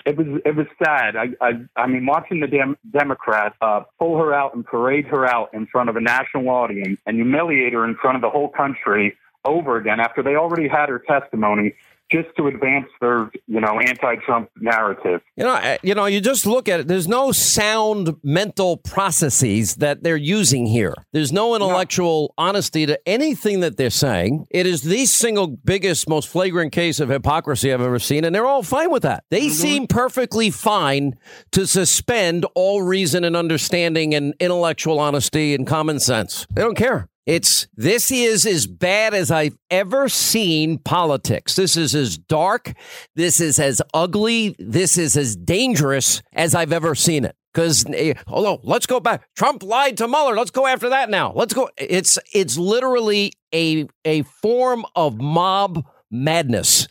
it was it was sad. I I, I mean, watching the Dem- Democrats uh, pull her out and parade her out in front of a national audience and humiliate her in front of the whole country over again after they already had her testimony just to advance their, you know, anti-Trump narrative. You know, you know, you just look at it. There's no sound mental processes that they're using here. There's no intellectual no. honesty to anything that they're saying. It is the single biggest, most flagrant case of hypocrisy I've ever seen, and they're all fine with that. They mm-hmm. seem perfectly fine to suspend all reason and understanding and intellectual honesty and common sense. They don't care. It's this is as bad as I've ever seen politics. This is as dark. This is as ugly. This is as dangerous as I've ever seen it. Because eh, although let's go back, Trump lied to Mueller. Let's go after that now. Let's go. It's it's literally a a form of mob madness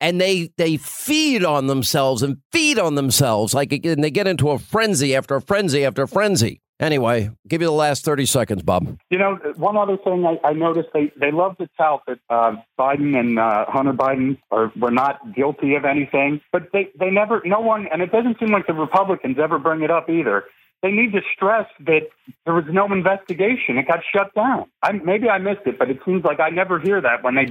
and they they feed on themselves and feed on themselves like and they get into a frenzy after a frenzy after a frenzy Anyway, give you the last 30 seconds, Bob. You know, one other thing I, I noticed they, they love to tout that uh, Biden and uh, Hunter Biden are were not guilty of anything, but they, they never, no one, and it doesn't seem like the Republicans ever bring it up either they need to stress that there was no investigation. It got shut down. I, maybe I missed it, but it seems like I never hear that when they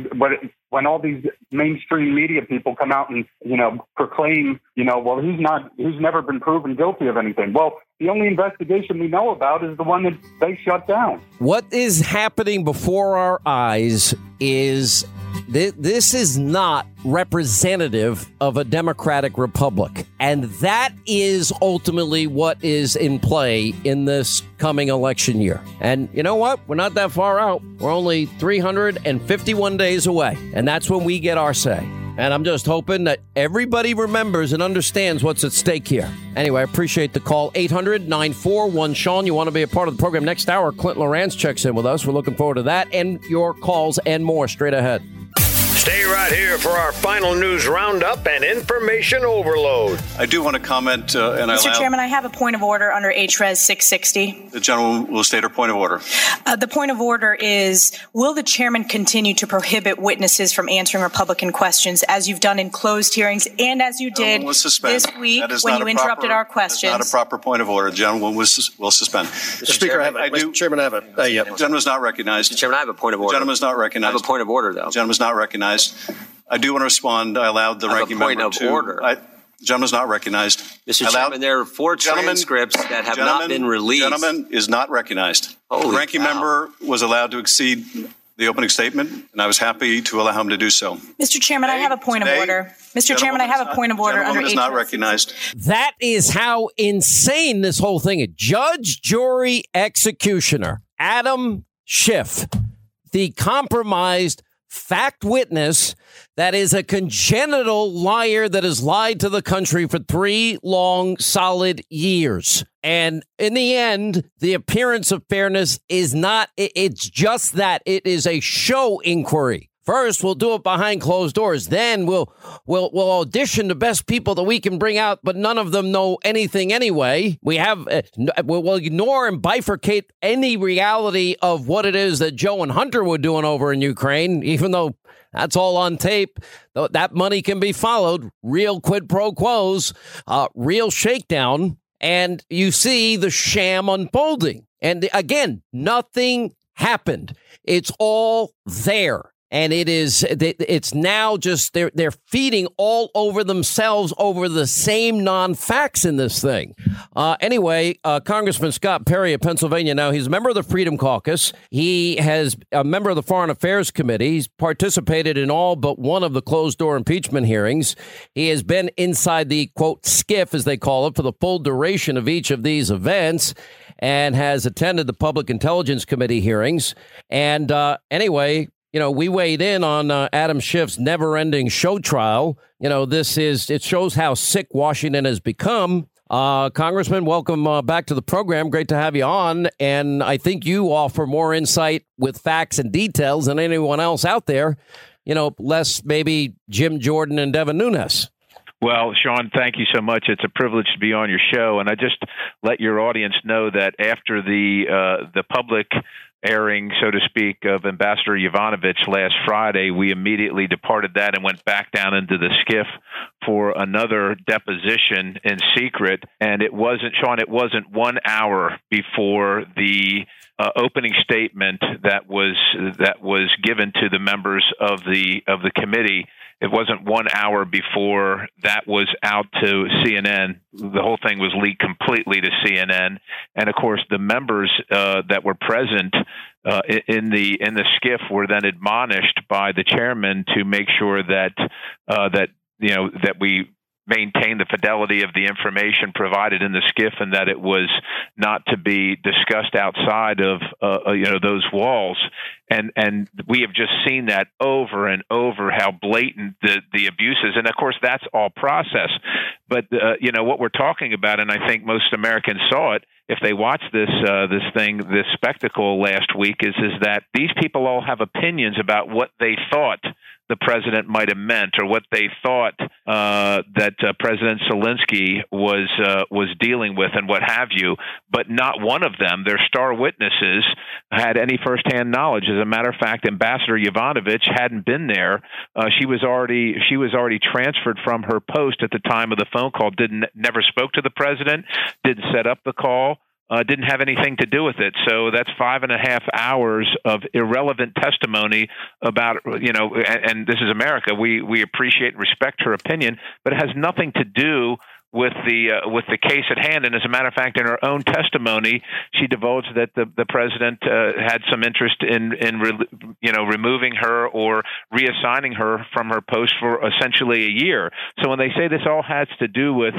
when, all these mainstream media people come out and you know proclaim, you know, well he's not he's never been proven guilty of anything. Well, the only investigation we know about is the one that they shut down. What is happening before our eyes is this is not representative of a democratic republic. And that is ultimately what is in play in this coming election year. And you know what? We're not that far out. We're only 351 days away. And that's when we get our say. And I'm just hoping that everybody remembers and understands what's at stake here. Anyway, I appreciate the call. 800 941 Sean. You want to be a part of the program next hour? Clint Lorance checks in with us. We're looking forward to that and your calls and more straight ahead. Stay right here for our final news roundup and information overload. I do want to comment, uh, and Mr. I Chairman, I have a point of order under HRES 660. The gentleman will state her point of order. Uh, the point of order is: Will the chairman continue to prohibit witnesses from answering Republican questions, as you've done in closed hearings and as you did this week when you interrupted proper, our questions? Not a proper point of order. The gentleman will, will suspend. Mr. Speaker, I, have a, I do. Mr. Chairman, I have a. Uh, yeah. The gentleman is not recognized. Mr. Chairman, I have a point of order. The gentleman is not recognized. I have a point of order, though. The gentleman is not recognized recognized. I do want to respond. I allowed the ranking point member of to. Order. I, the gentleman's not recognized. Mr. Chairman, there are four transcripts that have not been released. Gentleman is not recognized. Holy the ranking cow. member was allowed to exceed the opening statement, and I was happy to allow him to do so. Mr. Chairman, today, I have a point today, of order. Mr. Chairman, I have a point of order under is not recognized. That is how insane this whole thing is. Judge, jury, executioner, Adam Schiff, the compromised fact witness that is a congenital liar that has lied to the country for three long, solid years. And in the end, the appearance of fairness is not, it's just that it is a show inquiry. First, we'll do it behind closed doors. Then we'll we'll we'll audition the best people that we can bring out, but none of them know anything anyway. We have uh, we'll ignore and bifurcate any reality of what it is that Joe and Hunter were doing over in Ukraine, even though that's all on tape. That money can be followed. Real quid pro quos, uh, real shakedown, and you see the sham unfolding. And again, nothing happened. It's all there and it is it's now just they're they're feeding all over themselves over the same non-facts in this thing. Uh, anyway, uh, Congressman Scott Perry of Pennsylvania. Now he's a member of the Freedom Caucus. He has a member of the Foreign Affairs Committee. He's participated in all but one of the closed-door impeachment hearings. He has been inside the quote SCIF as they call it for the full duration of each of these events and has attended the Public Intelligence Committee hearings. And uh, anyway, you know, we weighed in on uh, Adam Schiff's never ending show trial. You know, this is, it shows how sick Washington has become. Uh, Congressman, welcome uh, back to the program. Great to have you on. And I think you offer more insight with facts and details than anyone else out there. You know, less maybe Jim Jordan and Devin Nunes. Well, Sean, thank you so much. It's a privilege to be on your show, and I just let your audience know that after the uh, the public airing, so to speak, of Ambassador Yovanovitch last Friday, we immediately departed that and went back down into the SCIF for another deposition in secret. And it wasn't, Sean, it wasn't one hour before the uh, opening statement that was that was given to the members of the of the committee it wasn't one hour before that was out to CNN. The whole thing was leaked completely to CNN, and of course, the members uh, that were present uh, in the in the SCIF were then admonished by the chairman to make sure that uh, that you know that we maintain the fidelity of the information provided in the SCIF and that it was not to be discussed outside of uh, uh, you know those walls. And and we have just seen that over and over how blatant the the abuses and of course that's all process. But uh, you know what we're talking about and I think most Americans saw it if they watched this uh, this thing this spectacle last week is is that these people all have opinions about what they thought the president might have meant or what they thought uh, that uh, President Zelensky was uh, was dealing with and what have you. But not one of them, their star witnesses, had any firsthand knowledge. As a matter of fact, Ambassador Yovanovitch hadn't been there. Uh, she was already she was already transferred from her post at the time of the phone call. Didn't never spoke to the president. Didn't set up the call uh, didn't have anything to do with it. So that's five and a half hours of irrelevant testimony about, you know, and, and this is America. We we appreciate and respect her opinion, but it has nothing to do with the uh, with the case at hand. And as a matter of fact, in her own testimony, she divulged that the the president uh, had some interest in in re- you know removing her or reassigning her from her post for essentially a year. So when they say this all has to do with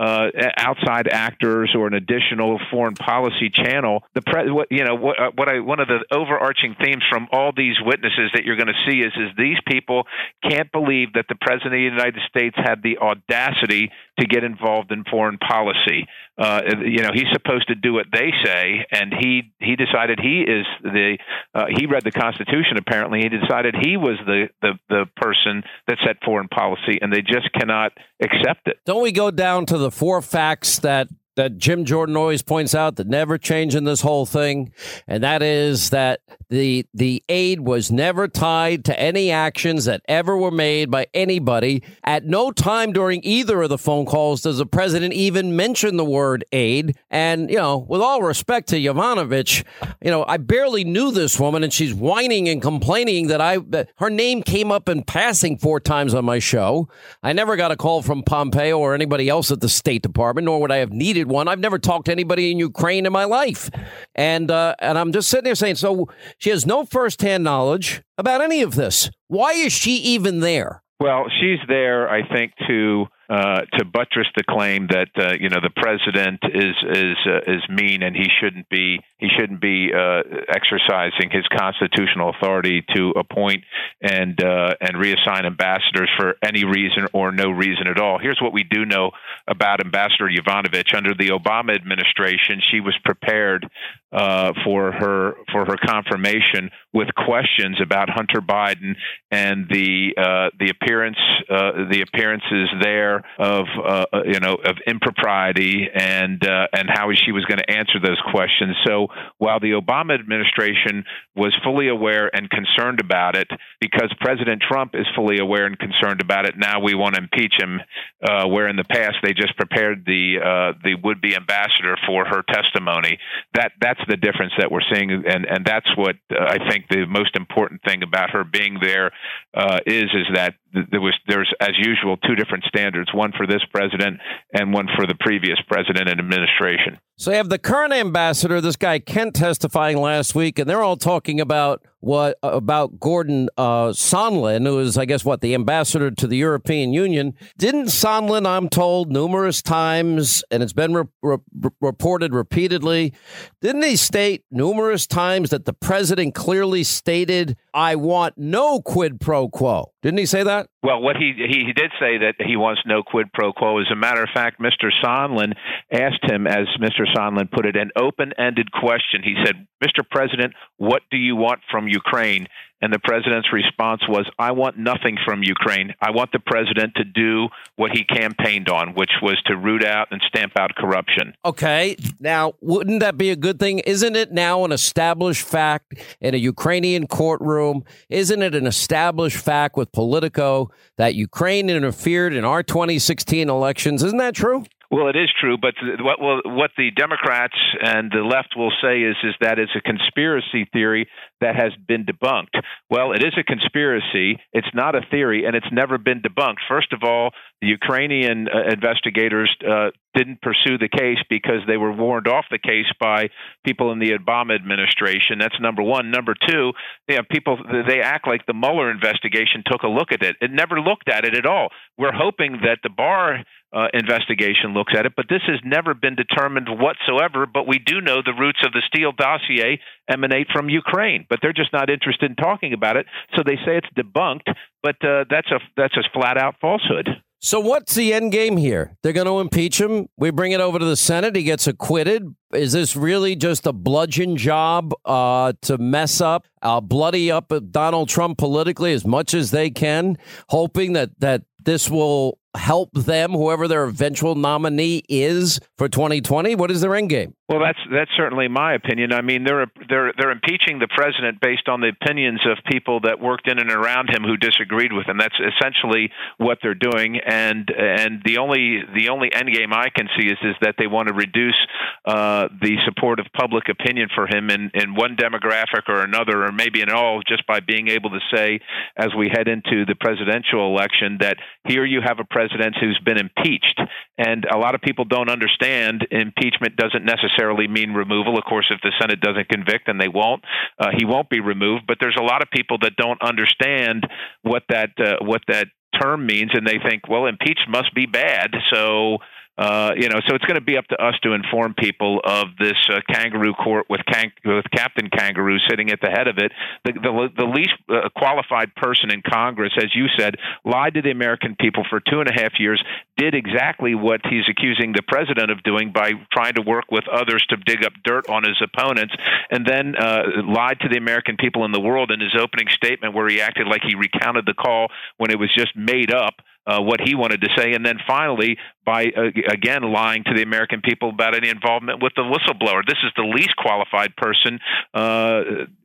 uh, outside actors or an additional foreign policy channel. The pre- what you know what, uh, what I one of the overarching themes from all these witnesses that you're going to see is is these people can't believe that the president of the United States had the audacity to get involved in foreign policy. Uh, you know, he's supposed to do what they say, and he he decided he is the uh, he read the Constitution. Apparently, he decided he was the, the the person that set foreign policy, and they just cannot accept it. Don't we go down to the four facts that that Jim Jordan always points out that never change in this whole thing, and that is that the the aid was never tied to any actions that ever were made by anybody. At no time during either of the phone calls does the president even mention the word aid. And you know, with all respect to Yovanovitch, you know, I barely knew this woman, and she's whining and complaining that I that her name came up in passing four times on my show. I never got a call from Pompeo or anybody else at the State Department, nor would I have needed one. I've never talked to anybody in Ukraine in my life, and uh, and I'm just sitting there saying, so she has no firsthand knowledge about any of this. Why is she even there? Well, she's there, I think, to uh, to buttress the claim that uh, you know the president is is uh, is mean and he shouldn't be he shouldn't be uh, exercising his constitutional authority to appoint and uh, and reassign ambassadors for any reason or no reason at all. Here's what we do know about Ambassador Yovanovitch under the Obama administration. She was prepared for her for her confirmation with questions about Hunter Biden and the uh, the appearance uh, the appearances there of uh, uh, you know of impropriety and uh, and how she was going to answer those questions. So while the Obama administration was fully aware and concerned about it, because President Trump is fully aware and concerned about it, now we want to impeach him. Uh, where in the past they just prepared the the would be ambassador for her testimony. That that's the difference that we're seeing, and and that's what I think the most important thing about her being there uh, is is that there was there's as usual two different standards one for this president and one for the previous president and administration so you have the current ambassador this guy kent testifying last week and they're all talking about what about Gordon uh, Sondland, who is, I guess, what the ambassador to the European Union. Didn't Sondland, I'm told, numerous times, and it's been re- re- reported repeatedly, didn't he state numerous times that the president clearly stated, "I want no quid pro quo"? Didn't he say that? Well, what he he did say that he wants no quid pro quo. As a matter of fact, Mr. Sondland asked him, as Mr. Sondland put it, an open-ended question. He said, "Mr. President, what do you want from Ukraine?" And the president's response was, I want nothing from Ukraine. I want the president to do what he campaigned on, which was to root out and stamp out corruption. Okay. Now, wouldn't that be a good thing? Isn't it now an established fact in a Ukrainian courtroom? Isn't it an established fact with Politico that Ukraine interfered in our 2016 elections? Isn't that true? Well, it is true, but what what the Democrats and the left will say is is that it's a conspiracy theory that has been debunked. Well, it is a conspiracy. It's not a theory, and it's never been debunked. First of all, the Ukrainian uh, investigators uh, didn't pursue the case because they were warned off the case by people in the Obama administration. That's number one. Number two, they have people they act like the Mueller investigation took a look at it. It never looked at it at all. We're hoping that the Barr uh, investigation looks at it, but this has never been determined whatsoever. But we do know the roots of the Steele dossier emanate from Ukraine, but they're just not interested in talking about it. So they say it's debunked, but uh, that's a that's a flat out falsehood. So what's the end game here? They're going to impeach him. We bring it over to the Senate. He gets acquitted. Is this really just a bludgeon job uh, to mess up, uh, bloody up Donald Trump politically as much as they can, hoping that that this will help them, whoever their eventual nominee is for 2020? What is their end game? Well, that's that's certainly my opinion. I mean, they're they're they're impeaching the president based on the opinions of people that worked in and around him who disagreed with him. That's essentially what they're doing, and and the only the only end game I can see is is that they want to reduce uh, the support of public opinion for him in in one demographic or another, or maybe in all, just by being able to say, as we head into the presidential election, that here you have a president who's been impeached, and a lot of people don't understand impeachment doesn't necessarily mean removal. Of course, if the Senate doesn't convict, and they won't, uh, he won't be removed. But there's a lot of people that don't understand what that uh, what that term means, and they think, well, impeached must be bad, so uh, you know, so it's going to be up to us to inform people of this uh, kangaroo court with, can- with Captain Kangaroo sitting at the head of it. The, the, the least uh, qualified person in Congress, as you said, lied to the American people for two and a half years, did exactly what he's accusing the president of doing by trying to work with others to dig up dirt on his opponents, and then uh, lied to the American people in the world in his opening statement where he acted like he recounted the call when it was just made up uh, what he wanted to say, and then finally by uh, again lying to the American people about any involvement with the whistleblower. This is the least qualified person uh,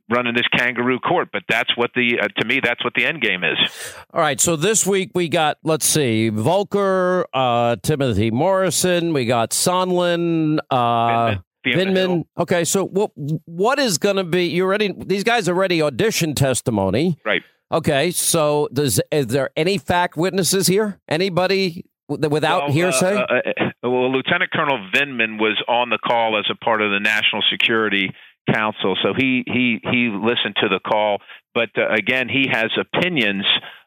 running this kangaroo court, but that's what the uh, to me that's what the end game is. All right, so this week we got let's see Volker, uh, Timothy Morrison, we got Sondland. Uh. Okay, so what what is going to be? You already these guys already audition testimony, right? Okay, so does is there any fact witnesses here? Anybody without well, hearsay? Uh, uh, well, Lieutenant Colonel Vindman was on the call as a part of the National Security Council, so he he he listened to the call. But uh, again, he has opinions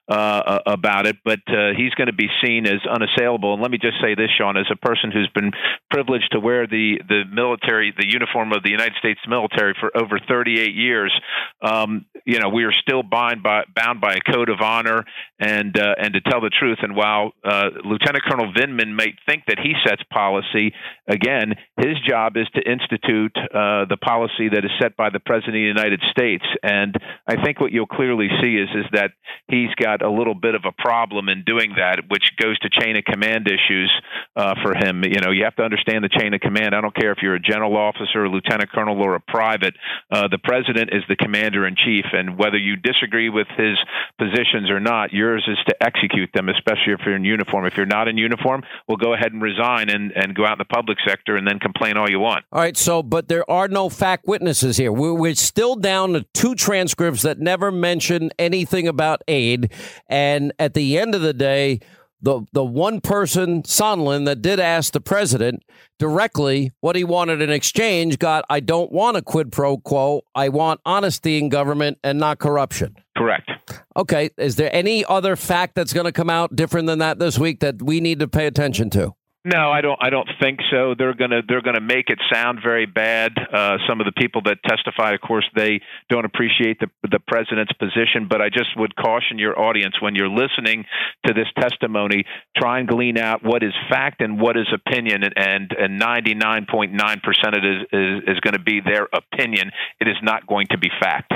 uh, about it, but uh, he's going to be seen as unassailable. And let me just say this, Sean, as a person who's been privileged to wear the the military, the uniform of the United States military for over 38 years, um, you know, we are still bound by bound by a code of honor and uh, and to tell the truth. And while uh, Lieutenant Colonel Vindman may think that he sets policy, again, his job is to institute uh, the policy that is set by the President of the United States. And I think what you'll clearly see is is that he's got a little bit of a problem in doing that, which goes to chain of command issues uh, for him. You know, you have to understand the chain of command. I don't care if you're a general officer, a lieutenant colonel, or a private. Uh, the president is the commander in chief, and whether you disagree with his positions or not, yours is to execute them, especially if you're in uniform. If you're not in uniform, well, go ahead and resign and, and go out in the public sector and then complain all you want. All right, so, but there are no fact witnesses here. We're, we're still down to two transcripts that never mention anything about aid. And at the end of the day, the the one person Sondland that did ask the president directly what he wanted in exchange got I don't want a quid pro quo I want honesty in government and not corruption. Correct. Okay, is there any other fact that's going to come out different than that this week that we need to pay attention to? No, I don't. I don't think so. They're gonna they're gonna make it sound very bad. Uh, some of the people that testify, of course, they don't appreciate the the president's position. But I just would caution your audience when you're listening to this testimony, try and glean out what is fact and what is opinion. And and 99.9 percent of it is is, is going to be their opinion. It is not going to be fact.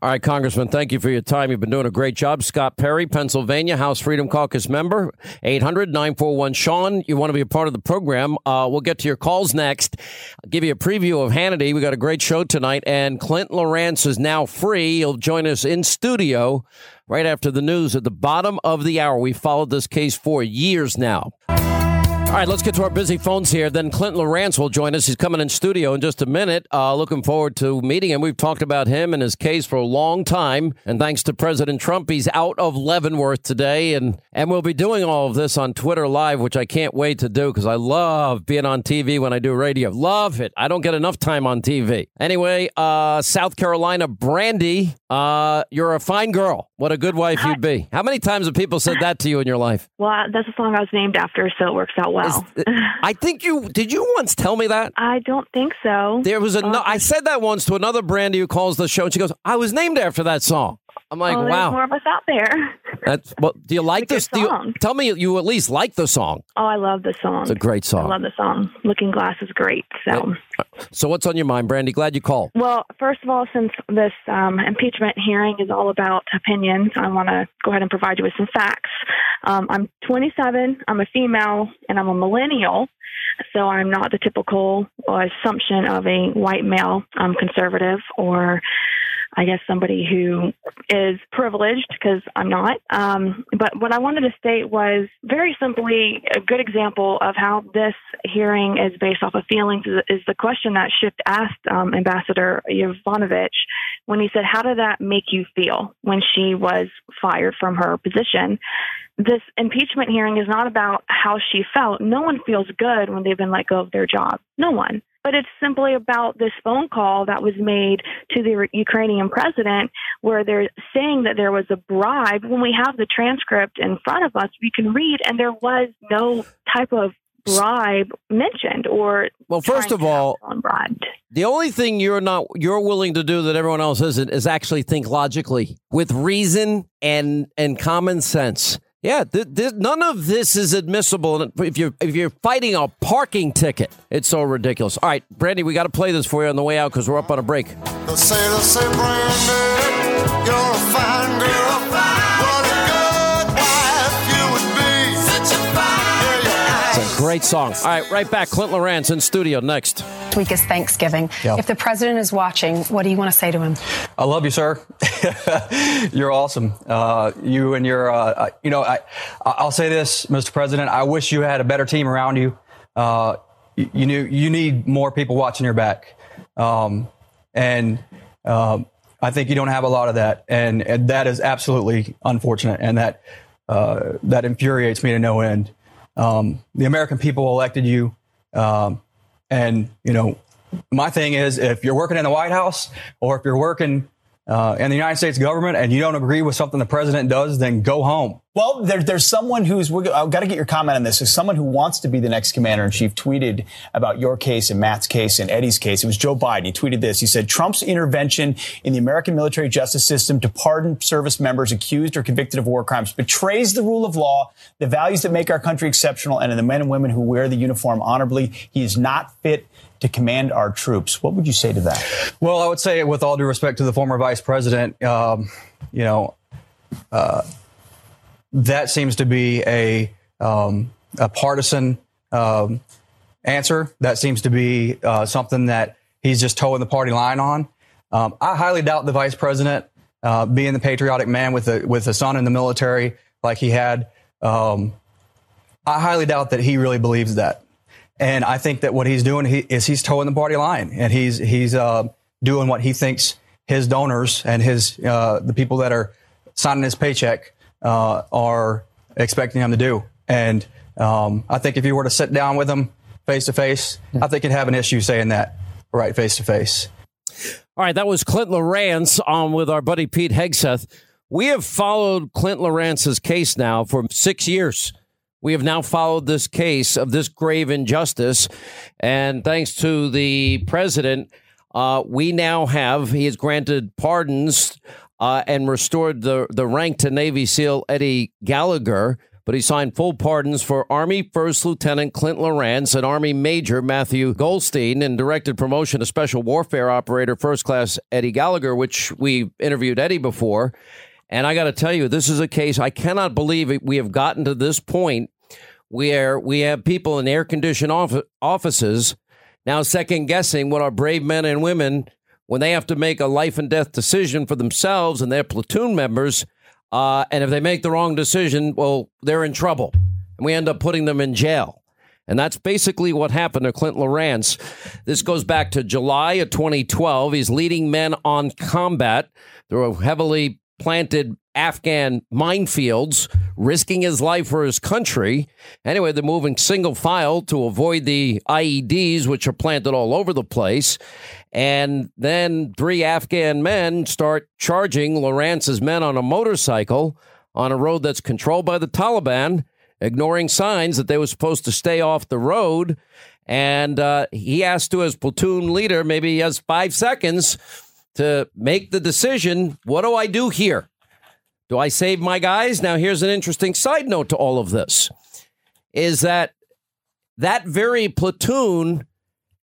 All right, Congressman, thank you for your time. You've been doing a great job. Scott Perry, Pennsylvania House Freedom Caucus member, 800 941 Sean. You want to be part of the program. Uh, we'll get to your calls next. I'll give you a preview of Hannity. We got a great show tonight, and Clint Lorance is now free. He'll join us in studio right after the news at the bottom of the hour. We followed this case for years now. All right, let's get to our busy phones here. Then Clint Lorance will join us. He's coming in studio in just a minute. Uh, looking forward to meeting him. We've talked about him and his case for a long time. And thanks to President Trump, he's out of Leavenworth today. And, and we'll be doing all of this on Twitter Live, which I can't wait to do because I love being on TV when I do radio. Love it. I don't get enough time on TV. Anyway, uh, South Carolina, Brandy, uh, you're a fine girl. What a good wife you'd be. How many times have people said that to you in your life? Well, that's the song I was named after, so it works out well. Is, I think you did. You once tell me that I don't think so. there was a. No, I said that once to another Brandy who calls the show, and she goes, "I was named after that song." I'm like, oh, there's wow. more of us out there. That's well. Do you like this? Do you, song. tell me you at least like the song. Oh, I love the song. It's a great song. I love the song. Looking Glass is great. So, So what's on your mind, Brandy? Glad you called. well, first of all, since this um, impeachment hearing is all about opinions, I want to go ahead and provide you with some facts. Um, I'm 27. I'm a female, and I'm a millennial. So I'm not the typical assumption of a white male. Conservative or I guess somebody who is privileged because I'm not. Um, but what I wanted to state was very simply a good example of how this hearing is based off of feelings is, the question that Schiff asked um, Ambassador Yovanovitch when he said, How did that make you feel when she was fired from her position? This impeachment hearing is not about how she felt. No one feels good when they've been let go of their job. No one but it's simply about this phone call that was made to the Ukrainian president where they're saying that there was a bribe. When we have the transcript in front of us, we can read, and there was no type of bribe mentioned or Well, first of all, the only thing you're not you're willing to do that everyone else isn't is actually think logically with reason and and common sense. Yeah, th- th- none of this is admissible if you're if you're fighting a parking ticket. It's so ridiculous. All right, Brandy, we got to play this for you on the way out because we're up on a break. Say, It's a great song. All right, right back. Clint Lorance in studio next. Week is Thanksgiving. Yeah. If the president is watching, what do you want to say to him? I love you, sir. [LAUGHS] You're awesome. Uh, you and your, uh, uh, you know, I, I'll say this, Mr. President. I wish you had a better team around you. Uh, you, you knew you need more people watching your back, um, and um, I think you don't have a lot of that, and, and that is absolutely unfortunate, and that uh, that infuriates me to no end. Um, the American people elected you, um, and you know, my thing is if you're working in the White House or if you're working uh, in the United States government and you don't agree with something the president does, then go home. Well, there, there's someone who's. I've got to get your comment on this. There's someone who wants to be the next commander in chief. Tweeted about your case and Matt's case and Eddie's case. It was Joe Biden. He tweeted this. He said Trump's intervention in the American military justice system to pardon service members accused or convicted of war crimes betrays the rule of law, the values that make our country exceptional, and in the men and women who wear the uniform honorably. He is not fit to command our troops. What would you say to that? Well, I would say, with all due respect to the former vice president, um, you know, uh, that seems to be a um, a partisan um, answer. That seems to be uh, something that he's just toeing the party line on. Um, I highly doubt the vice president, uh, being the patriotic man with a with a son in the military like he had. Um, I highly doubt that he really believes that. And I think that what he's doing he, is he's toeing the party line, and he's he's uh, doing what he thinks his donors and his uh, the people that are signing his paycheck uh, are expecting him to do. And um, I think if you were to sit down with him face to face, I think you'd have an issue saying that right face to face. All right, that was Clint Lorance on with our buddy Pete Hegseth. We have followed Clint Lorance's case now for six years. We have now followed this case of this grave injustice, and thanks to the president, uh, we now have he has granted pardons uh, and restored the the rank to Navy SEAL Eddie Gallagher. But he signed full pardons for Army First Lieutenant Clint Lorance and Army Major Mathew Golsteyn and directed promotion to Special Warfare Operator First Class Eddie Gallagher, which we interviewed Eddie before. And I got to tell you, this is a case I cannot believe we have gotten to this point where we have people in air conditioned off- offices now second guessing what our brave men and women, when they have to make a life and death decision for themselves and their platoon members, uh, and if they make the wrong decision, well, they're in trouble. And we end up putting them in jail. And that's basically what happened to Clint Lorance. This goes back to July of 2012. He's leading men on combat through heavily planted Afghan minefields, risking his life for his country. Anyway, they're moving single file to avoid the IEDs, which are planted all over the place. And then three Afghan men start charging Lorance's men on a motorcycle on a road that's controlled by the Taliban, ignoring signs that they were supposed to stay off the road. And uh, he asked to his platoon leader, maybe he has five seconds to make the decision what do I do here? Do I save my guys? Now, here's an interesting side note to all of this is that that very platoon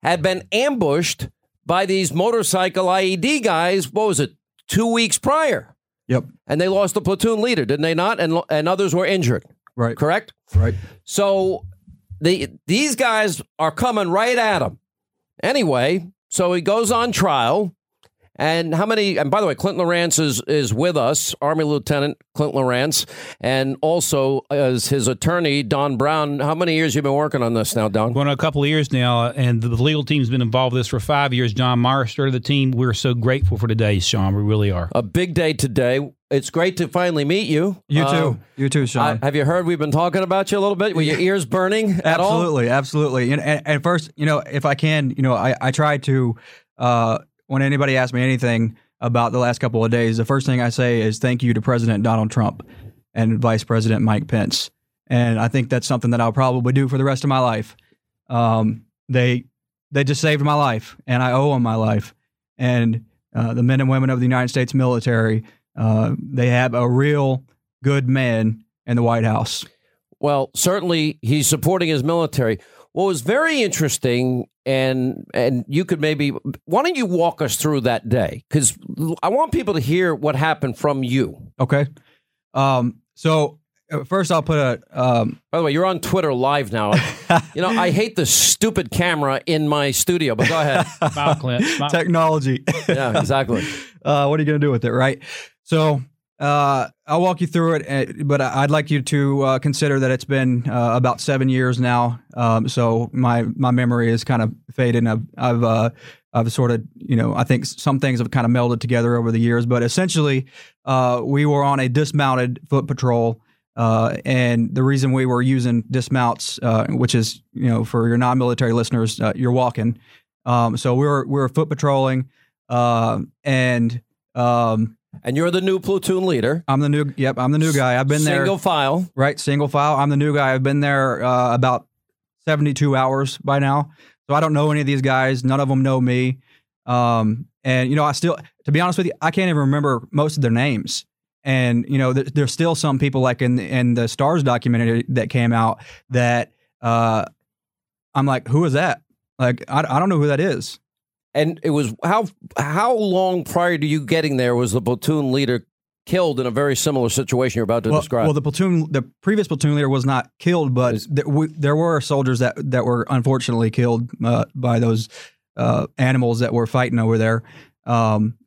had been ambushed by these motorcycle IED guys. What was it? Two weeks prior. Yep. And they lost the platoon leader, didn't they not? And and others were injured. Right. Correct. Right. So the these guys are coming right at him. Anyway, so he goes on trial. And how many? And by the way, Clint Lorance is is with us, Army Lieutenant Clint Lorance, and also as his attorney Don Brown. How many years you been working on this now, Don? Going on a couple of years now, and the legal team's been involved with this for five years. John Myers started the team. We're so grateful for today, Sean. We really are. A big day today. It's great to finally meet you. You too. Uh, you too, Sean. I- have you heard we've been talking about you a little bit? Were your ears burning [LAUGHS] at all? absolutely, absolutely. And, and, and first, you know, if I can, you know, I, I try to, uh, when anybody asks me anything about the last couple of days, the first thing I say is thank you to President Donald Trump and Vice President Mike Pence. And I think that's something that I'll probably do for the rest of my life. Um, they they just saved my life, and I owe them my life. And uh, the men and women of the United States military, uh, they have a real good man in the White House. Well, certainly he's supporting his military. What was very interesting, and and you could maybe why don't you walk us through that day? Because I want people to hear what happened from you. Okay. Um, so uh, first, I'll put a. Um, By the way, you're on Twitter live now. [LAUGHS] you know, I hate the stupid camera in my studio, but go ahead. Smile, Clint. [LAUGHS] Smile. technology. Yeah, exactly. [LAUGHS] uh, what are you going to do with it, right? So uh, I'll walk you through it, uh, but I'd like you to uh, consider that it's been uh, about seven years now. Um, so my my memory is kind of fading. I've I've, uh, I've sort of you know I think some things have kind of melded together over the years, but essentially uh, we were on a dismounted foot patrol. Uh, and the reason we were using dismounts, which is you know for your non-military listeners, you're walking. Um, so we were we were foot patrolling, and um, and you're the new platoon leader. I'm the new. Yep, I'm the new guy. I've been there Single file. right? Single file. I'm the new guy. I've been there uh, about 72 hours by now, so I don't know any of these guys. None of them know me. Um, and you know, I still, to be honest with you, I can't even remember most of their names. And you know, there, there's still some people like in in the Starz documentary that came out that uh, I'm like, who is that? Like, I, I don't know who that is. And it was how how long prior to you getting there was the platoon leader killed in a very similar situation you're about to well, describe? Well, the platoon, the previous platoon leader was not killed, but there, we, there were soldiers that that were unfortunately killed uh, by those uh, animals that were fighting over there, um,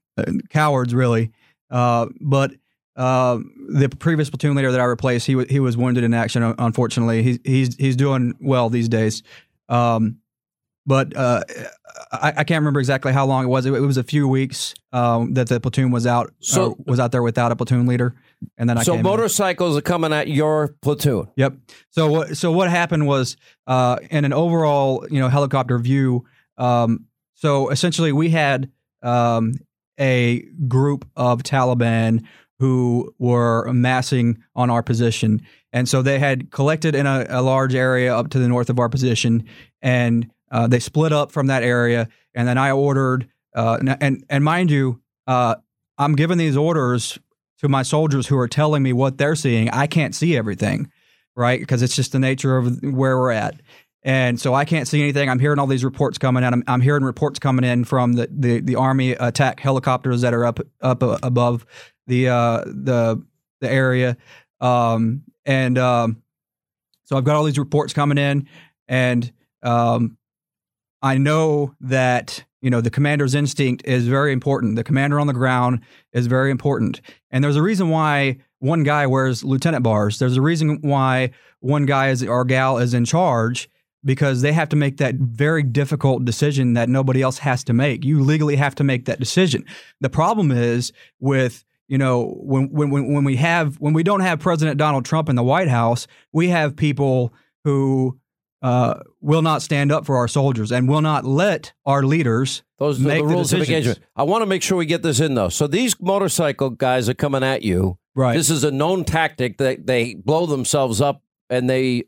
cowards really. Uh, but uh, the previous platoon leader that I replaced, he was he was wounded in action. Unfortunately, he's he's he's doing well these days. Um, but uh, I, I, can't remember exactly how long it was. It, it was a few weeks um, that the platoon was out So- uh, was out there without a platoon leader, and then I so came in. motorcycles are coming at your platoon. Yep. So what so what happened was uh, in an overall you know helicopter view. Um, so essentially, we had um, a group of Taliban who were amassing on our position. And so they had collected in a, a large area up to the north of our position, and uh, they split up from that area. And then I ordered, uh, and and mind you, uh, I'm giving these orders to my soldiers who are telling me what they're seeing. I can't see everything, right? Because it's just the nature of where we're at. And so I can't see anything. I'm hearing all these reports coming in. I'm, I'm hearing reports coming in from the, the, the Army attack helicopters that are up up above the uh, the the area. Um, and um, so I've got all these reports coming in, and um, I know that you know the commander's instinct is very important. The commander on the ground is very important, and there's a reason why one guy wears lieutenant bars. There's a reason why one guy is or gal is in charge because they have to make that very difficult decision that nobody else has to make. You legally have to make that decision. The problem is with you know when when when we have when we don't have President Donald Trump in the White House, we have people who uh, will not stand up for our soldiers and will not let our leaders those make are the rules the of engagement. I want to make sure we get this in though. So these motorcycle guys are coming at you. Right. This is a known tactic that they blow themselves up and they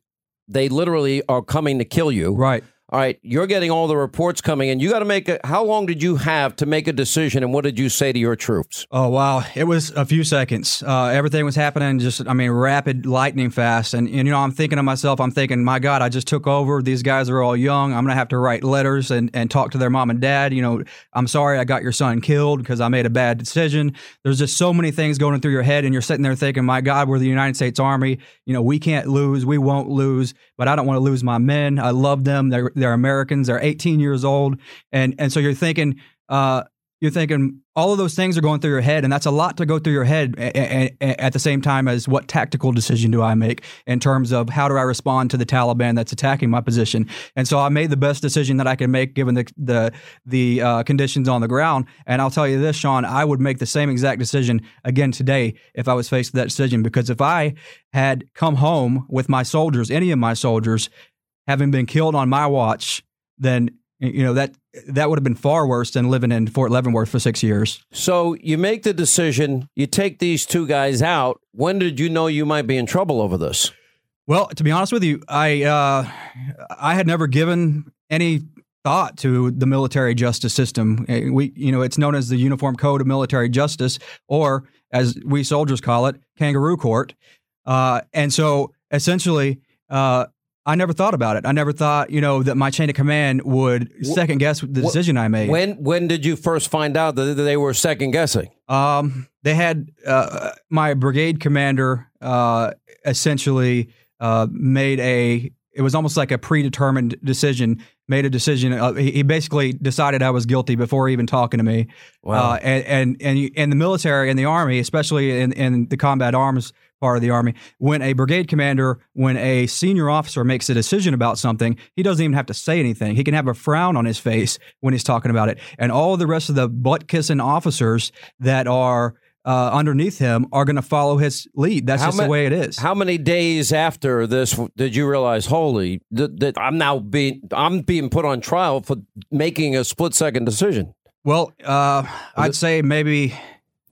they literally are coming to kill you. Right. All right, you're getting all the reports coming in. You got to make a. How long did you have to make a decision, and what did you say to your troops? Oh wow, it was a few seconds. Uh, everything was happening just, I mean, rapid, lightning fast. And, and you know, I'm thinking to myself, I'm thinking, my God, I just took over. These guys are all young. I'm gonna have to write letters and and talk to their mom and dad. You know, I'm sorry I got your son killed because I made a bad decision. There's just so many things going through your head, and you're sitting there thinking, my God, we're the United States Army. You know, we can't lose. We won't lose. But I don't want to lose my men. I love them. They're they're Americans. They're 18 years old, and and so you're thinking, uh, you're thinking all of those things are going through your head, and that's a lot to go through your head a- a- a- at the same time as what tactical decision do I make in terms of how do I respond to the Taliban that's attacking my position. And so I made the best decision that I can make given the the the uh, conditions on the ground. And I'll tell you this, Sean, I would make the same exact decision again today if I was faced with that decision because if I had come home with my soldiers, any of my soldiers, having been killed on my watch, then you know that that would have been far worse than living in Fort Leavenworth for six years. So you make the decision. You take these two guys out. When did you know you might be in trouble over this? Well, to be honest with you, I uh, I had never given any thought to the military justice system. Eh, We, you know, it's known as the Uniform Code of Military Justice, or as we soldiers call it, Kangaroo Court. Uh, and so, essentially, uh, I never thought about it. I never thought, you know, that my chain of command would second guess the decision I made. When when did you first find out that they were second guessing? Um, they had uh, my brigade commander uh, essentially uh, made a. It was almost like a predetermined decision. Made a decision. Uh, he he basically decided I was guilty before even talking to me. Wow. Uh, and and and you- the military and the army, especially in in the combat arms part of the army, when a brigade commander, when a senior officer makes a decision about something, he doesn't even have to say anything. He can have a frown on his face when he's talking about it, and all the rest of the butt kissing officers that are uh, underneath him are going to follow his lead. That's just ma- the way it is. How many days after this did you realize, holy, that, that I'm now being I'm being put on trial for making a split second decision? Well, uh, I'd say maybe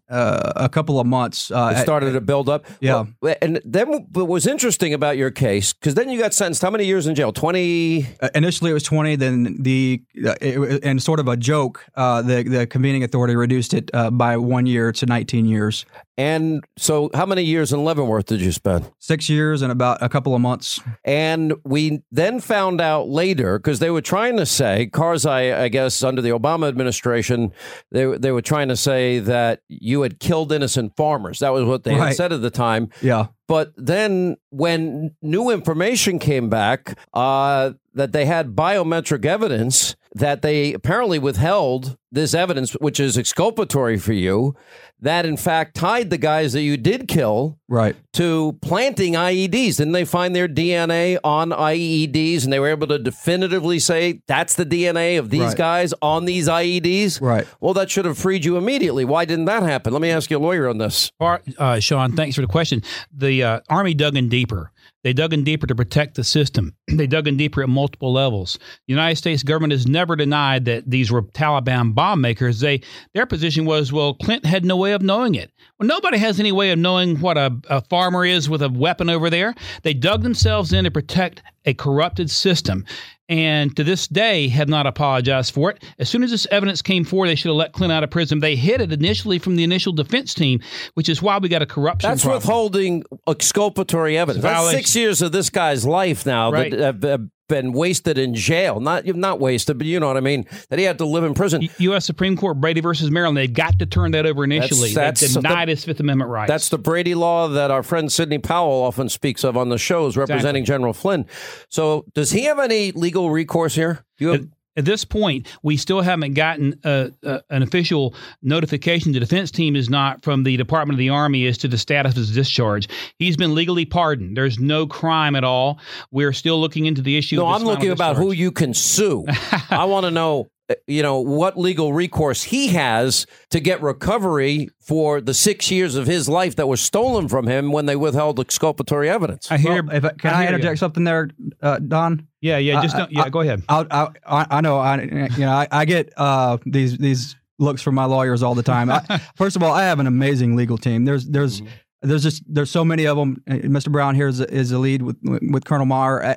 uh, a couple of months. Uh, It started to build up. Yeah. Well, and then what was interesting about your case, because then you got sentenced how many years in jail? 20? Uh, initially, it was twenty. Then the uh, it, and sort of a joke, uh, the the convening authority reduced it uh, by one year to nineteen years. And so, how many years in Leavenworth did you spend? Six years and about a couple of months. And we then found out later because they were trying to say Karzai, I guess, under the Obama administration, they they were trying to say that you had killed innocent farmers. That was what they had said at the time. Yeah. But then, when new information came back uh, that they had biometric evidence that they apparently withheld this evidence, which is exculpatory for you, that in fact tied the guys that you did kill Right. to planting IEDs. Didn't they find their DNA on IEDs and they were able to definitively say that's the DNA of these Right. guys on these IEDs? Right. Well, that should have freed you immediately. Why didn't that happen? Let me ask you a lawyer on this. Part, uh, Sean, thanks for the question. The uh, Army dug in deeper. They dug in deeper to protect the system. [CLEARS THROAT] they dug in deeper at multiple levels. The United States government has never denied that these were Taliban bomb makers. They their position was, well, Clinton had no way of knowing it. Well, nobody has any way of knowing what a, a farmer is with a weapon over there. They dug themselves in to protect a corrupted system and to this day have not apologized for it. As soon as this evidence came forward, they should have let Clinton out of prison. They hid it initially from the initial defense team, which is why we got a corruption. That's problem. withholding exculpatory evidence. That's six years of this guy's life now Right. that have, been wasted in jail. Not not wasted, but you know what I mean. That he had to live in prison. U.S. Supreme Court Brady versus Maryland. They've got to turn that over initially. That's- they that's denied the- his Fifth Amendment rights. That's the Brady law that our friend Sidney Powell often speaks of on the shows, representing General Flynn. So, does he have any legal recourse here? You have, At, this point, we still haven't gotten uh uh an official notification. The defense team is not from the Department of the Army as to the status of his discharge. He's been legally pardoned. There's no crime at all. We're still looking into the issue. no, I'm looking final about who you can sue. [LAUGHS] I want to know, you know, what legal recourse he has to get recovery for the six years of his life that was stolen from him when they withheld exculpatory evidence. I hear. Well, if I, can I I, interject you. something there, uh, Don? Yeah, yeah. Just I- don't, yeah. I- go ahead. I, I, I I know. I, you know, I, I get uh, these these looks from my lawyers all the time. I, [LAUGHS] first of all, I have an amazing legal team. There's there's there's just there's so many of them. Mr. Brown here is is the lead with with Colonel Maher.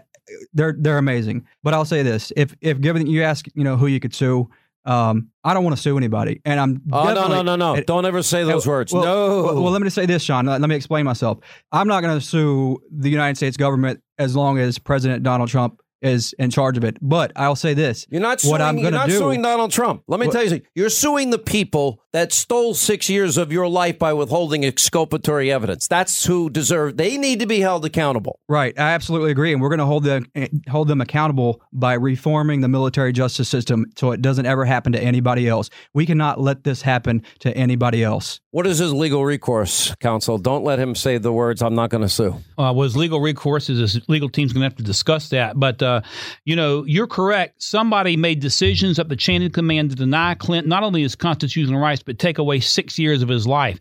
They're they're amazing. But I'll say this: if if given you ask, you know, who you could sue. Um, I don't want to sue anybody, and I'm. Oh, no, no, no, no. Don't ever say those well, words. well, no. Well, well, let me just say this, Sean. Let, let me explain myself. I'm not going to sue the United States government as long as President Donald Trump is in charge of it. But I'll say this: You're not suing, what I'm going to not do. suing Donald Trump. Let me What- tell you something. You're suing the people that stole six years of your life by withholding exculpatory evidence. That's who deserve. They need to be held accountable. Right, I absolutely agree, and we're going to hold them hold them accountable by reforming the military justice system so it doesn't ever happen to anybody else. We cannot let this happen to anybody else. What is his legal recourse, counsel? Don't let him say the words, I'm not going to sue. uh, was legal recourse is his legal team's going to have to discuss that. But uh, you know, you're correct. Somebody made decisions up the chain of command to deny Clinton not only his constitutional rights but take away six years of his life.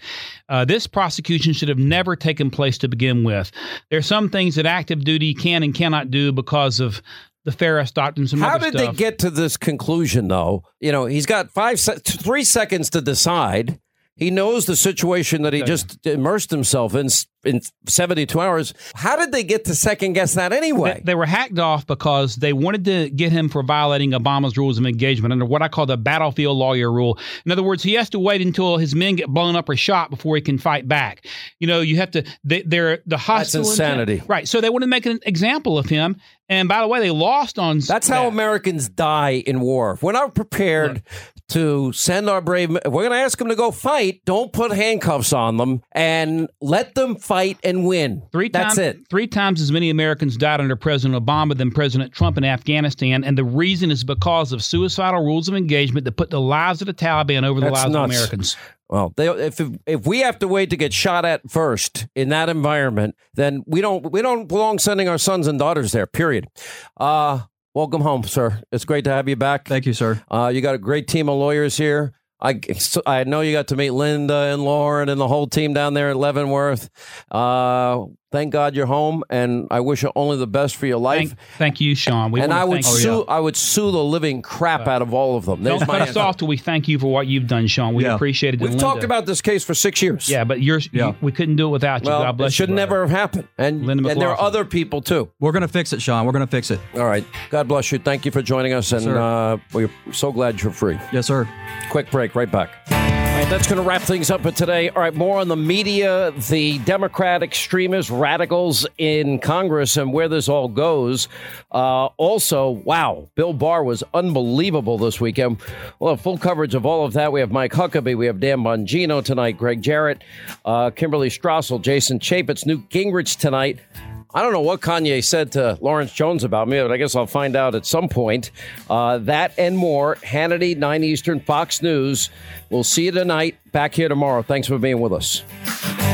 Uh, this prosecution should have never taken place to begin with. There are some things that active duty can and cannot do because of the Feres doctrine. and Some How did they get to this conclusion, though? You know, he's got five, se- three seconds to decide. He knows the situation that he just immersed himself in in 72 hours. How did they get to second guess that anyway? They, they were hacked off because they wanted to get him for violating Obama's rules of engagement under what I call the battlefield lawyer rule. In other words, he has to wait until his men get blown up or shot before he can fight back. You know, you have to. They, they're the hostile intent- insanity. right? So they want to make an example of him. And by the way, they lost on. That's how Americans die in war. We're not prepared to send our brave, if we're going to ask them to go fight. Don't put handcuffs on them and let them fight and win. Three That's times, it. Three times as many Americans died under President Obama than President Trump in Afghanistan, and the reason is because of suicidal rules of engagement that put the lives of the Taliban over the lives nuts. of Americans. Well, they, if if we have to wait to get shot at first in that environment, then we don't we don't belong sending our sons and daughters there. Period. Uh, welcome home, sir. It's great to have you back. Thank you, sir. Uh, you got a great team of lawyers here. I, I know you got to meet Linda and Lauren and the whole team down there at Leavenworth. Uh, thank God you're home, and I wish you only the best for your life. Thank, thank you, Sean. We and I would thank you. sue I would sue the living crap out of all of them. There's Don't my cut us off till we thank you for what you've done, Sean. We Yeah. appreciate it. We've And talked about this case for six years. Yeah, but you're you- we couldn't do it without you. Well, God bless it should you. never have happened. And, Linda and there are other people too. We're going to fix it, Sean. We're going to fix it. All right. God bless you. Thank you for joining us. And uh, we're so glad you're free. Yes, sir. Quick break. Right back. That's going to wrap things up for today. All right, more on the media, the Democrat extremists, radicals in Congress, and where this all goes. Uh, also, wow, Bill Barr was unbelievable this weekend. We'll have full coverage of all of that. We have Mike Huckabee, we have Dan Bongino tonight, Greg Jarrett, uh, Kimberly Strassel, Jason Chaffetz, Newt Gingrich tonight. I don't know what Kanye said to Lawrence Jones about me, but I guess I'll find out at some point. Uh, that and more. Hannity, 9 Eastern, Fox News. We'll see you tonight. Back here tomorrow. Thanks for being with us.